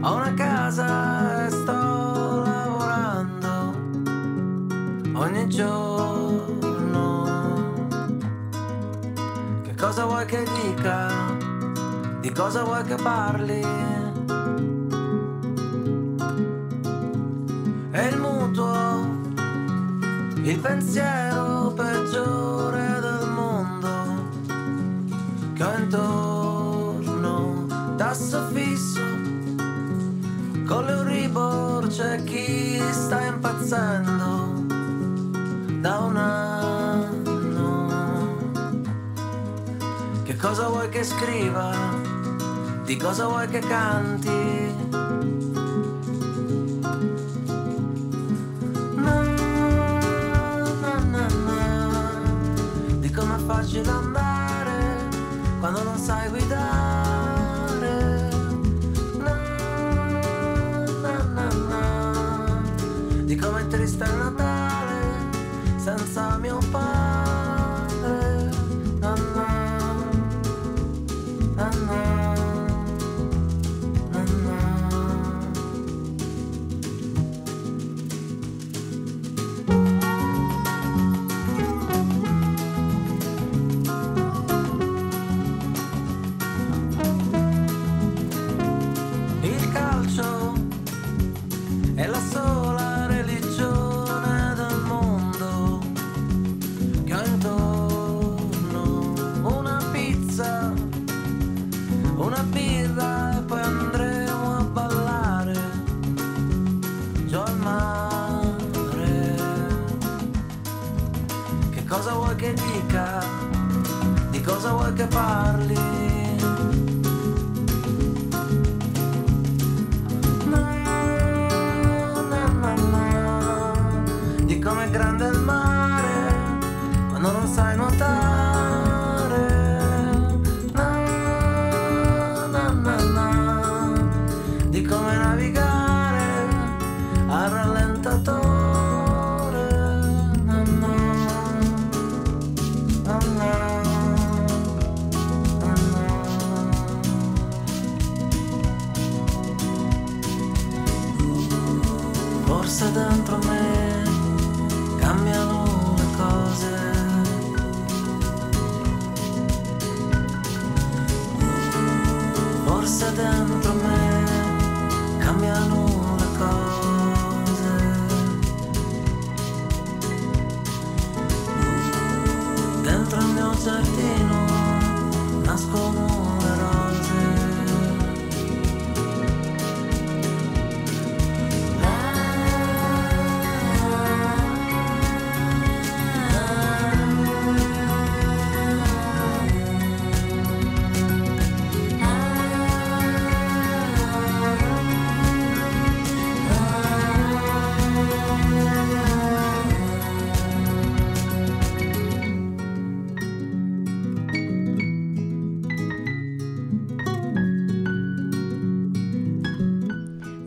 Ho una casa e sto lavorando ogni giorno. Che cosa vuoi che dica? Di cosa vuoi che parli? E il mutuo, il pensiero peggiore l'Euribor c'è chi sta impazzendo da un anno. Che cosa vuoi che scriva? Di cosa vuoi che canti? Na, na, na, di com'è facile andare quando non sai guidare. Triste il Natale senza mio padre. Dentro il mio giardino nascono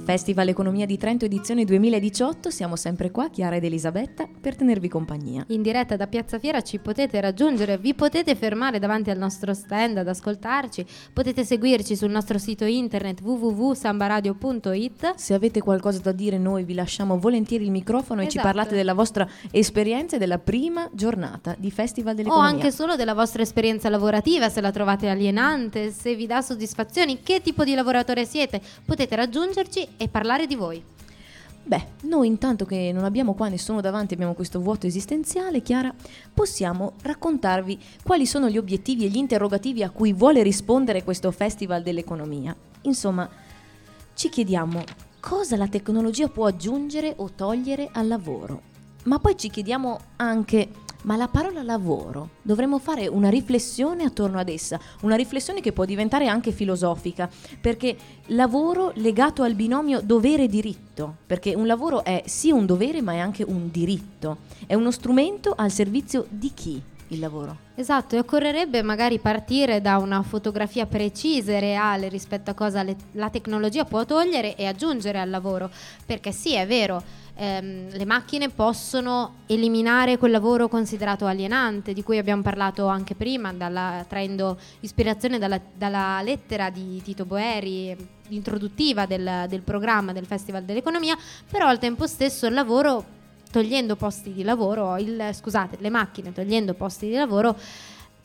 Festival Economia di Trento edizione 2018, siamo sempre qua, Chiara ed Elisabetta, per tenervi compagnia. In diretta da Piazza Fiera ci potete raggiungere, vi potete fermare davanti al nostro stand ad ascoltarci, potete seguirci sul nostro sito internet www.sambaradio.it. Se avete qualcosa da dire noi vi lasciamo volentieri il microfono e ci Esatto. parlate della vostra esperienza e della prima giornata di Festival O dell'Economia. anche solo della vostra esperienza lavorativa, se la trovate alienante, se vi dà soddisfazioni, che tipo di lavoratore siete, potete raggiungerci e parlare di voi. Beh, noi intanto che non abbiamo qua nessuno davanti, abbiamo questo vuoto esistenziale, Chiara, possiamo raccontarvi quali sono gli obiettivi e gli interrogativi a cui vuole rispondere questo Festival dell'Economia. Insomma, ci chiediamo cosa la tecnologia può aggiungere o togliere al lavoro. Ma poi ci chiediamo anche, ma la parola lavoro, dovremmo fare una riflessione attorno ad essa, una riflessione che può diventare anche filosofica, perché lavoro legato al binomio dovere-diritto, perché un lavoro è sì un dovere ma è anche un diritto, è uno strumento al servizio di chi il lavoro? Esatto, e occorrerebbe magari partire da una fotografia precisa e reale rispetto a cosa le- la tecnologia può togliere e aggiungere al lavoro, perché sì, è vero, ehm, le macchine possono eliminare quel lavoro considerato alienante, di cui abbiamo parlato anche prima, dalla- traendo ispirazione dalla, dalla lettera di Tito Boeri, introduttiva del, del programma del Festival dell'Economia, però al tempo stesso il lavoro togliendo posti di lavoro, il- scusate, le macchine togliendo posti di lavoro,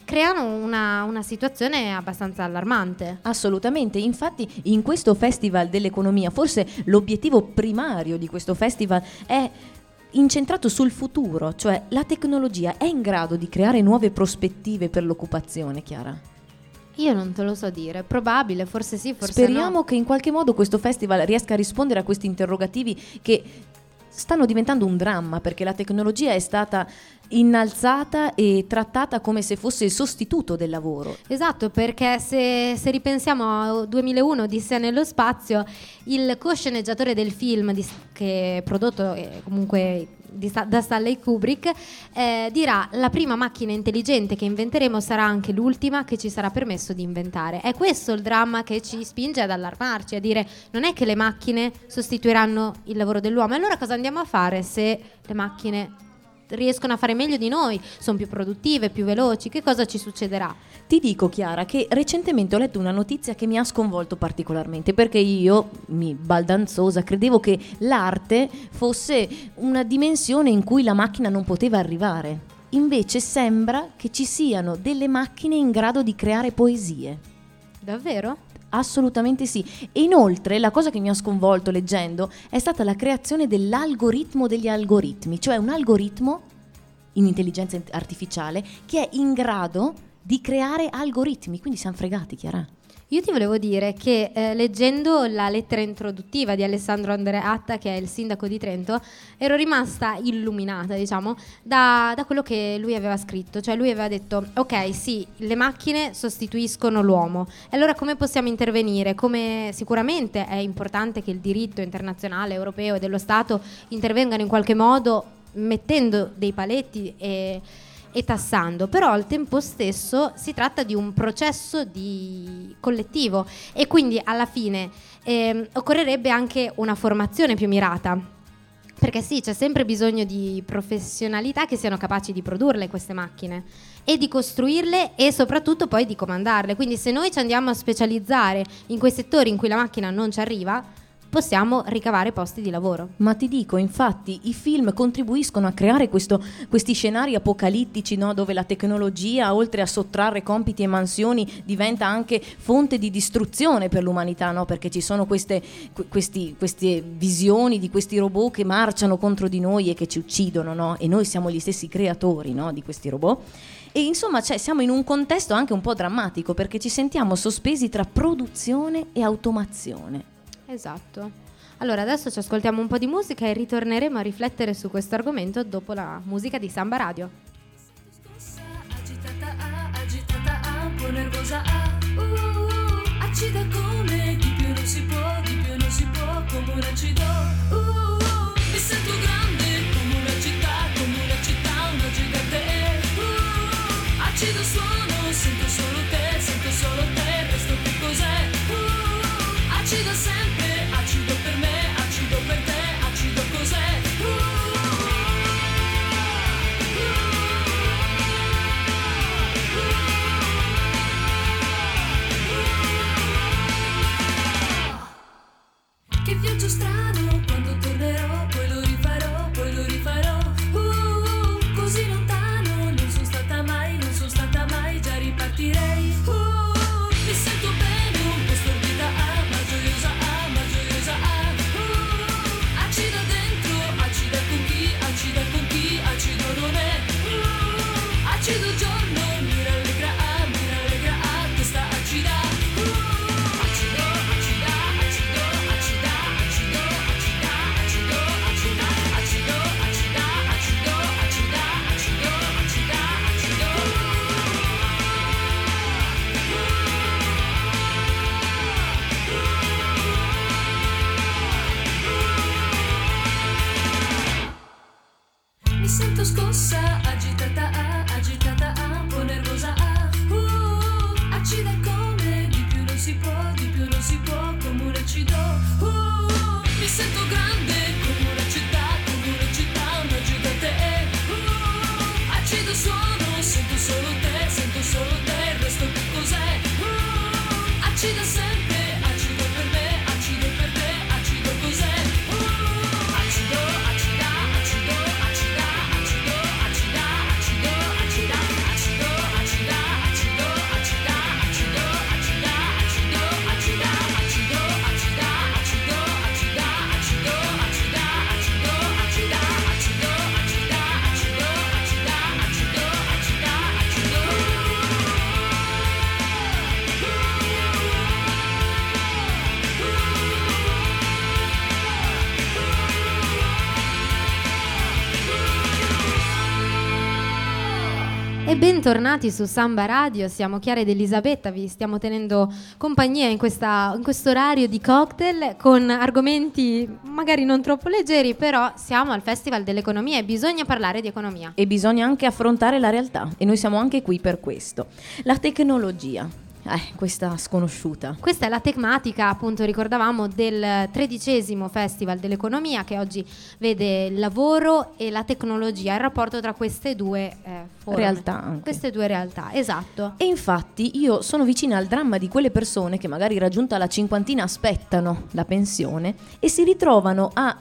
creano una, una situazione abbastanza allarmante. Assolutamente, infatti in questo Festival dell'Economia forse l'obiettivo primario di questo festival è incentrato sul futuro, cioè la tecnologia è in grado di creare nuove prospettive per l'occupazione, Chiara. Io non te lo so dire, probabile, forse sì, forse Speriamo no. che in qualche modo questo festival riesca a rispondere a questi interrogativi che stanno diventando un dramma perché la tecnologia è stata innalzata e trattata come se fosse il sostituto del lavoro. Esatto, perché se, se ripensiamo a 2001 Odissea nello spazio, il co-sceneggiatore del film di- che prodotto eh, comunque di da Stanley Kubrick eh, dirà la prima macchina intelligente che inventeremo sarà anche l'ultima che ci sarà permesso di inventare. È questo il dramma che ci spinge ad allarmarci, a dire non è che le macchine sostituiranno il lavoro dell'uomo, allora cosa andiamo a fare se le macchine riescono a fare meglio di noi, sono più produttive, più veloci, che cosa ci succederà? Ti dico Chiara che recentemente ho letto una notizia che mi ha sconvolto particolarmente perché io, mi baldanzosa, credevo che l'arte fosse una dimensione in cui la macchina non poteva arrivare. Invece sembra che ci siano delle macchine in grado di creare poesie. Davvero? Assolutamente sì. E inoltre la cosa che mi ha sconvolto leggendo è stata la creazione dell'algoritmo degli algoritmi, cioè un algoritmo in intelligenza artificiale che è in grado di creare algoritmi. Quindi siamo fregati, Chiara. Io ti volevo dire che eh, leggendo la lettera introduttiva di Alessandro Andreatta, che è il sindaco di Trento, ero rimasta illuminata, diciamo, da, da quello che lui aveva scritto. Cioè lui aveva detto, ok, sì, le macchine sostituiscono l'uomo. E allora come possiamo intervenire? Come sicuramente è importante che il diritto internazionale, europeo e dello Stato intervengano in qualche modo mettendo dei paletti e e tassando, però al tempo stesso si tratta di un processo di collettivo e quindi alla fine ehm, occorrerebbe anche una formazione più mirata. Perché sì, c'è sempre bisogno di professionalità che siano capaci di produrle queste macchine e di costruirle e soprattutto poi di comandarle. Quindi se noi ci andiamo a specializzare in quei settori in cui la macchina non ci arriva, possiamo ricavare posti di lavoro. Ma ti dico, infatti, i film contribuiscono a creare questo- questi scenari apocalittici no? dove la tecnologia, oltre a sottrarre compiti e mansioni, diventa anche fonte di distruzione per l'umanità, no? perché ci sono queste, que- questi- queste visioni di questi robot che marciano contro di noi e che ci uccidono, no? e noi siamo gli stessi creatori di questi robot. E insomma, cioè, siamo in un contesto anche un po' drammatico perché ci sentiamo sospesi tra produzione e automazione. Esatto. Allora adesso ci ascoltiamo un po' di musica e ritorneremo a riflettere su questo argomento dopo la musica di Samba Radio. E bentornati su Samba Radio, siamo Chiara ed Elisabetta, vi stiamo tenendo compagnia in, questa- in questo orario di cocktail con argomenti magari non troppo leggeri, però siamo al Festival dell'Economia e bisogna parlare di economia. E bisogna anche affrontare la realtà e noi siamo anche qui per questo. La tecnologia. Eh, questa sconosciuta. Questa è la tematica, appunto, ricordavamo, del tredicesimo Festival dell'Economia che oggi vede il lavoro e la tecnologia, il rapporto tra queste due eh, forme. Realtà anche. Queste due realtà, esatto. E infatti io sono vicina al dramma di quelle persone che magari raggiunta la cinquantina aspettano la pensione e si ritrovano a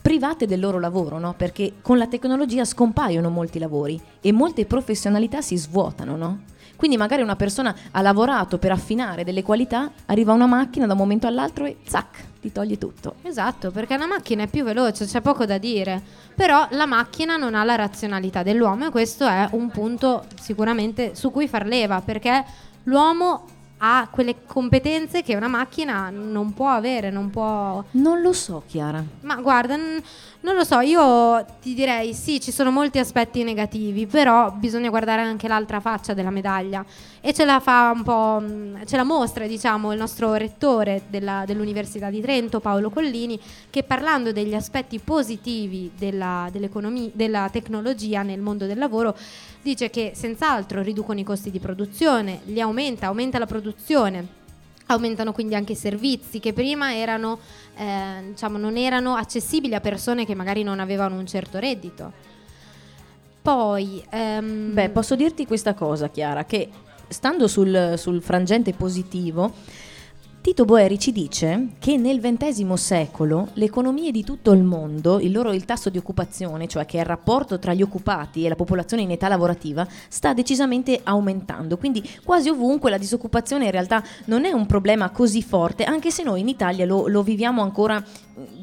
private del loro lavoro, no? Perché con la tecnologia scompaiono molti lavori e molte professionalità si svuotano, no? Quindi magari una persona ha lavorato per affinare delle qualità, arriva una macchina da un momento all'altro e zac, ti toglie tutto. Esatto, perché la macchina è più veloce, c'è poco da dire, però la macchina non ha la razionalità dell'uomo e questo è un punto sicuramente su cui far leva, perché l'uomo ha quelle competenze che una macchina non può avere, non può... Non lo so, Chiara. Ma guarda, n- non lo so, io ti direi sì, ci sono molti aspetti negativi, però bisogna guardare anche l'altra faccia della medaglia e ce la fa un po', ce la mostra, diciamo, il nostro rettore della- dell'Università di Trento, Paolo Collini, che parlando degli aspetti positivi della, della tecnologia nel mondo del lavoro, dice che senz'altro riducono i costi di produzione, li aumenta, aumenta la produzione, aumentano quindi anche i servizi che prima erano, eh, diciamo, non erano accessibili a persone che magari non avevano un certo reddito. Poi, ehm, Beh, posso dirti questa cosa, Chiara, che stando sul, sul frangente positivo, Tito Boeri ci dice che nel XX secolo le economie di tutto il mondo, il loro il tasso di occupazione, cioè che è il rapporto tra gli occupati e la popolazione in età lavorativa, sta decisamente aumentando. Quindi quasi ovunque la disoccupazione in realtà non è un problema così forte, anche se noi in Italia lo, lo viviamo ancora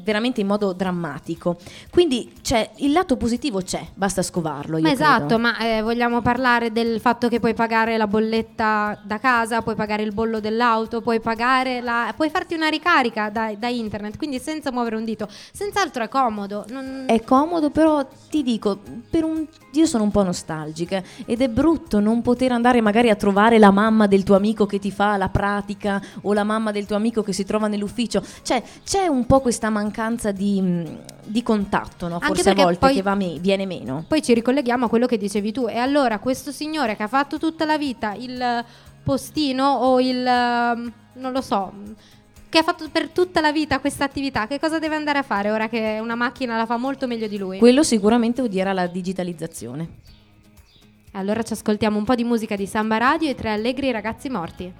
veramente in modo drammatico. Quindi c'è, il lato positivo c'è, basta scovarlo. Ma esatto, ma eh, vogliamo parlare del fatto che puoi pagare la bolletta da casa, puoi pagare il bollo dell'auto, puoi pagare la, puoi farti una ricarica da, da internet, quindi senza muovere un dito. Senz'altro è comodo. non- È comodo, però ti dico, per un- io sono un po' nostalgica ed è brutto non poter andare magari a trovare la mamma del tuo amico che ti fa la pratica o la mamma del tuo amico che si trova nell'ufficio. Cioè, c'è un po' questa mancanza di, mh, di contatto, no? Forse a volte poi- che me- viene meno. Poi ci ricolleghiamo a quello che dicevi tu. E allora questo signore che ha fatto tutta la vita il postino o il... ehm, non lo so, che ha fatto per tutta la vita questa attività, che cosa deve andare a fare ora che una macchina la fa molto meglio di lui? Quello sicuramente odierà la digitalizzazione. allora ci ascoltiamo un po' di musica di Samba Radio e tre allegri ragazzi morti.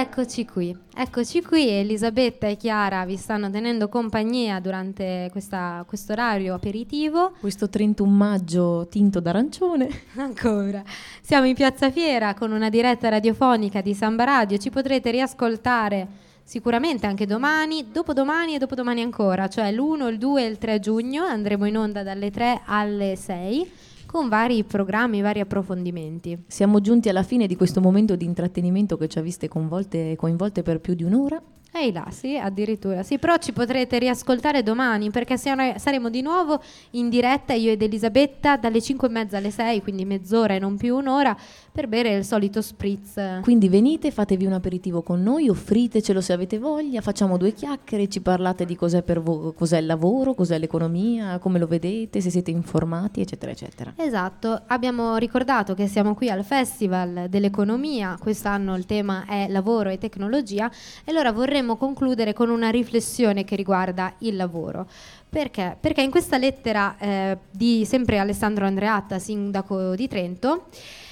Eccoci qui, eccoci qui, Elisabetta e Chiara vi stanno tenendo compagnia durante questa- questo orario aperitivo. Questo 31 maggio tinto d'arancione. Ancora. Siamo in Piazza Fiera con una diretta radiofonica di Samba Radio. Ci potrete riascoltare sicuramente anche domani, dopodomani e dopodomani ancora, cioè l'1, il 2 e il 3 giugno. Andremo in onda dalle 3 alle 6 con vari programmi, vari approfondimenti. Siamo giunti alla fine di questo momento di intrattenimento che ci ha viste coinvolte, per più di un'ora. Ehi là, sì, addirittura. Sì, però ci potrete riascoltare domani perché saremo di nuovo in diretta io ed Elisabetta dalle 5 e mezza alle 6, quindi mezz'ora e non più un'ora, per bere il solito spritz. Quindi venite, fatevi un aperitivo con noi, offritecelo se avete voglia, facciamo due chiacchiere, ci parlate di cos'è, per vo- cos'è il lavoro, cos'è l'economia, come lo vedete, se siete informati, eccetera, eccetera. Esatto, abbiamo ricordato che siamo qui al Festival dell'Economia, quest'anno il tema è lavoro e tecnologia e allora vorremmo concludere con una riflessione che riguarda il lavoro. Perché? Perché in questa lettera eh, di sempre Alessandro Andreatta, sindaco di Trento,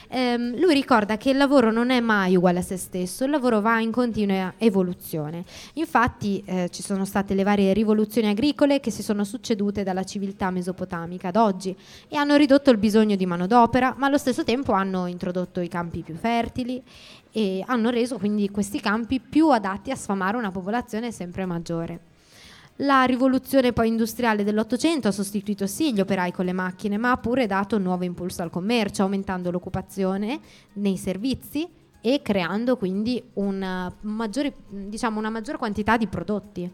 ehm, lui ricorda che il lavoro non è mai uguale a se stesso, il lavoro va in continua evoluzione. Infatti eh, ci sono state le varie rivoluzioni agricole che si sono succedute dalla civiltà mesopotamica ad oggi e hanno ridotto il bisogno di manodopera, ma allo stesso tempo hanno introdotto i campi più fertili e hanno reso quindi questi campi più adatti a sfamare una popolazione sempre maggiore. La rivoluzione poi industriale dell'Ottocento ha sostituito sì gli operai con le macchine, ma ha pure dato un nuovo impulso al commercio, aumentando l'occupazione nei servizi e creando quindi una maggiore, diciamo, una maggior quantità di prodotti.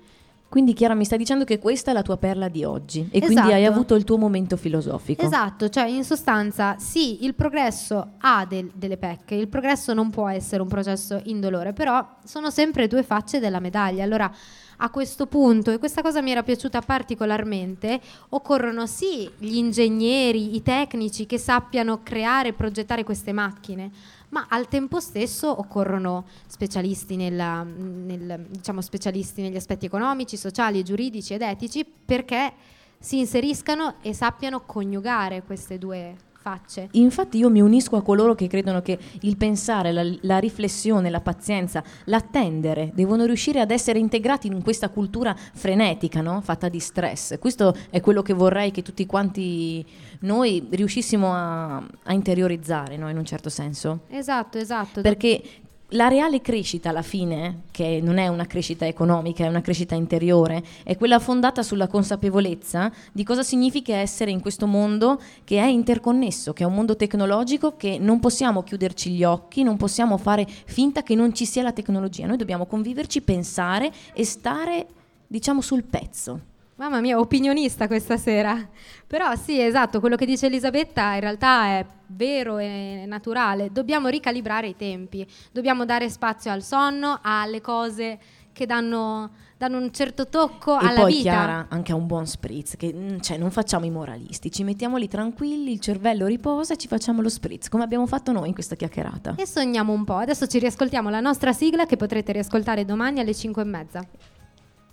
Quindi Chiara mi sta dicendo che questa è la tua perla di oggi e quindi Esatto. hai avuto il tuo momento filosofico. Esatto, cioè in sostanza sì, il progresso ha del- delle pecche, il progresso non può essere un processo indolore, però sono sempre due facce della medaglia. Allora a questo punto, e questa cosa mi era piaciuta particolarmente, occorrono sì gli ingegneri, i tecnici che sappiano creare e progettare queste macchine, ma al tempo stesso occorrono specialisti, nella- nel- diciamo, specialisti negli aspetti economici, sociali, giuridici ed etici perché si inseriscano e sappiano coniugare queste due facce. Infatti io mi unisco a coloro che credono che il pensare, la, la riflessione, la pazienza, l'attendere devono riuscire ad essere integrati in questa cultura frenetica, no? fatta di stress. Questo è quello che vorrei che tutti quanti noi riuscissimo a, a interiorizzare, no? in un certo senso. Esatto, esatto. Perché la reale crescita alla fine, che non è una crescita economica, è una crescita interiore, è quella fondata sulla consapevolezza di cosa significa essere in questo mondo che è interconnesso, che è un mondo tecnologico che non possiamo chiuderci gli occhi, non possiamo fare finta che non ci sia la tecnologia. Noi dobbiamo conviverci, pensare e stare, diciamo, sul pezzo. Mamma mia, opinionista questa sera. Però sì, esatto, quello che dice Elisabetta in realtà è vero e naturale. Dobbiamo ricalibrare i tempi, dobbiamo dare spazio al sonno, alle cose che danno, danno un certo tocco e alla poi vita. Chiara anche a un buon spritz, che mm, cioè, non facciamo i moralisti, ci mettiamo lì tranquilli, il cervello riposa e ci facciamo lo spritz, come abbiamo fatto noi in questa chiacchierata. E sogniamo un po'. Adesso ci riascoltiamo la nostra sigla che potrete riascoltare domani alle 5 e mezza.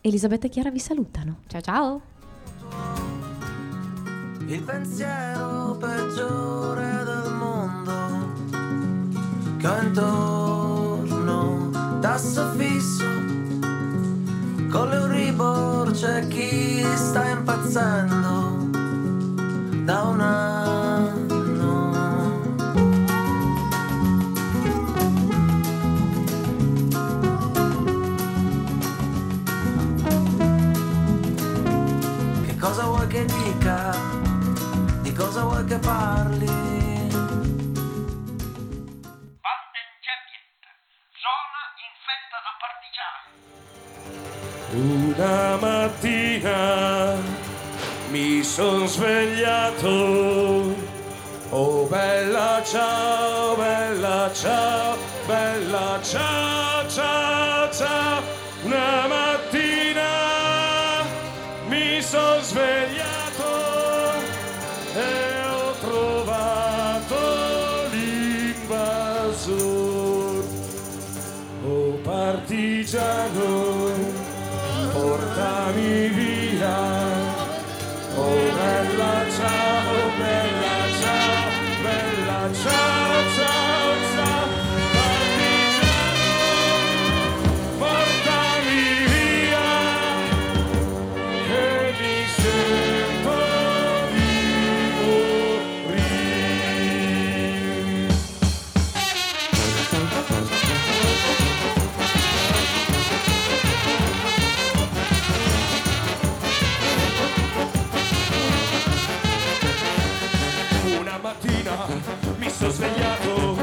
Elisabetta e Chiara vi salutano. Ciao ciao! Il pensiero peggiore del mondo che ho intorno tasso fisso con l'Euribor c'è chi sta impazzendo da un cosa vuoi che parli Una mattina mi son svegliato. Oh bella ciao, bella ciao, bella ciao, ciao, ciao. Una mattina mi son svegliato e partigiano, portami via. Oh bella ciao, sos vegliato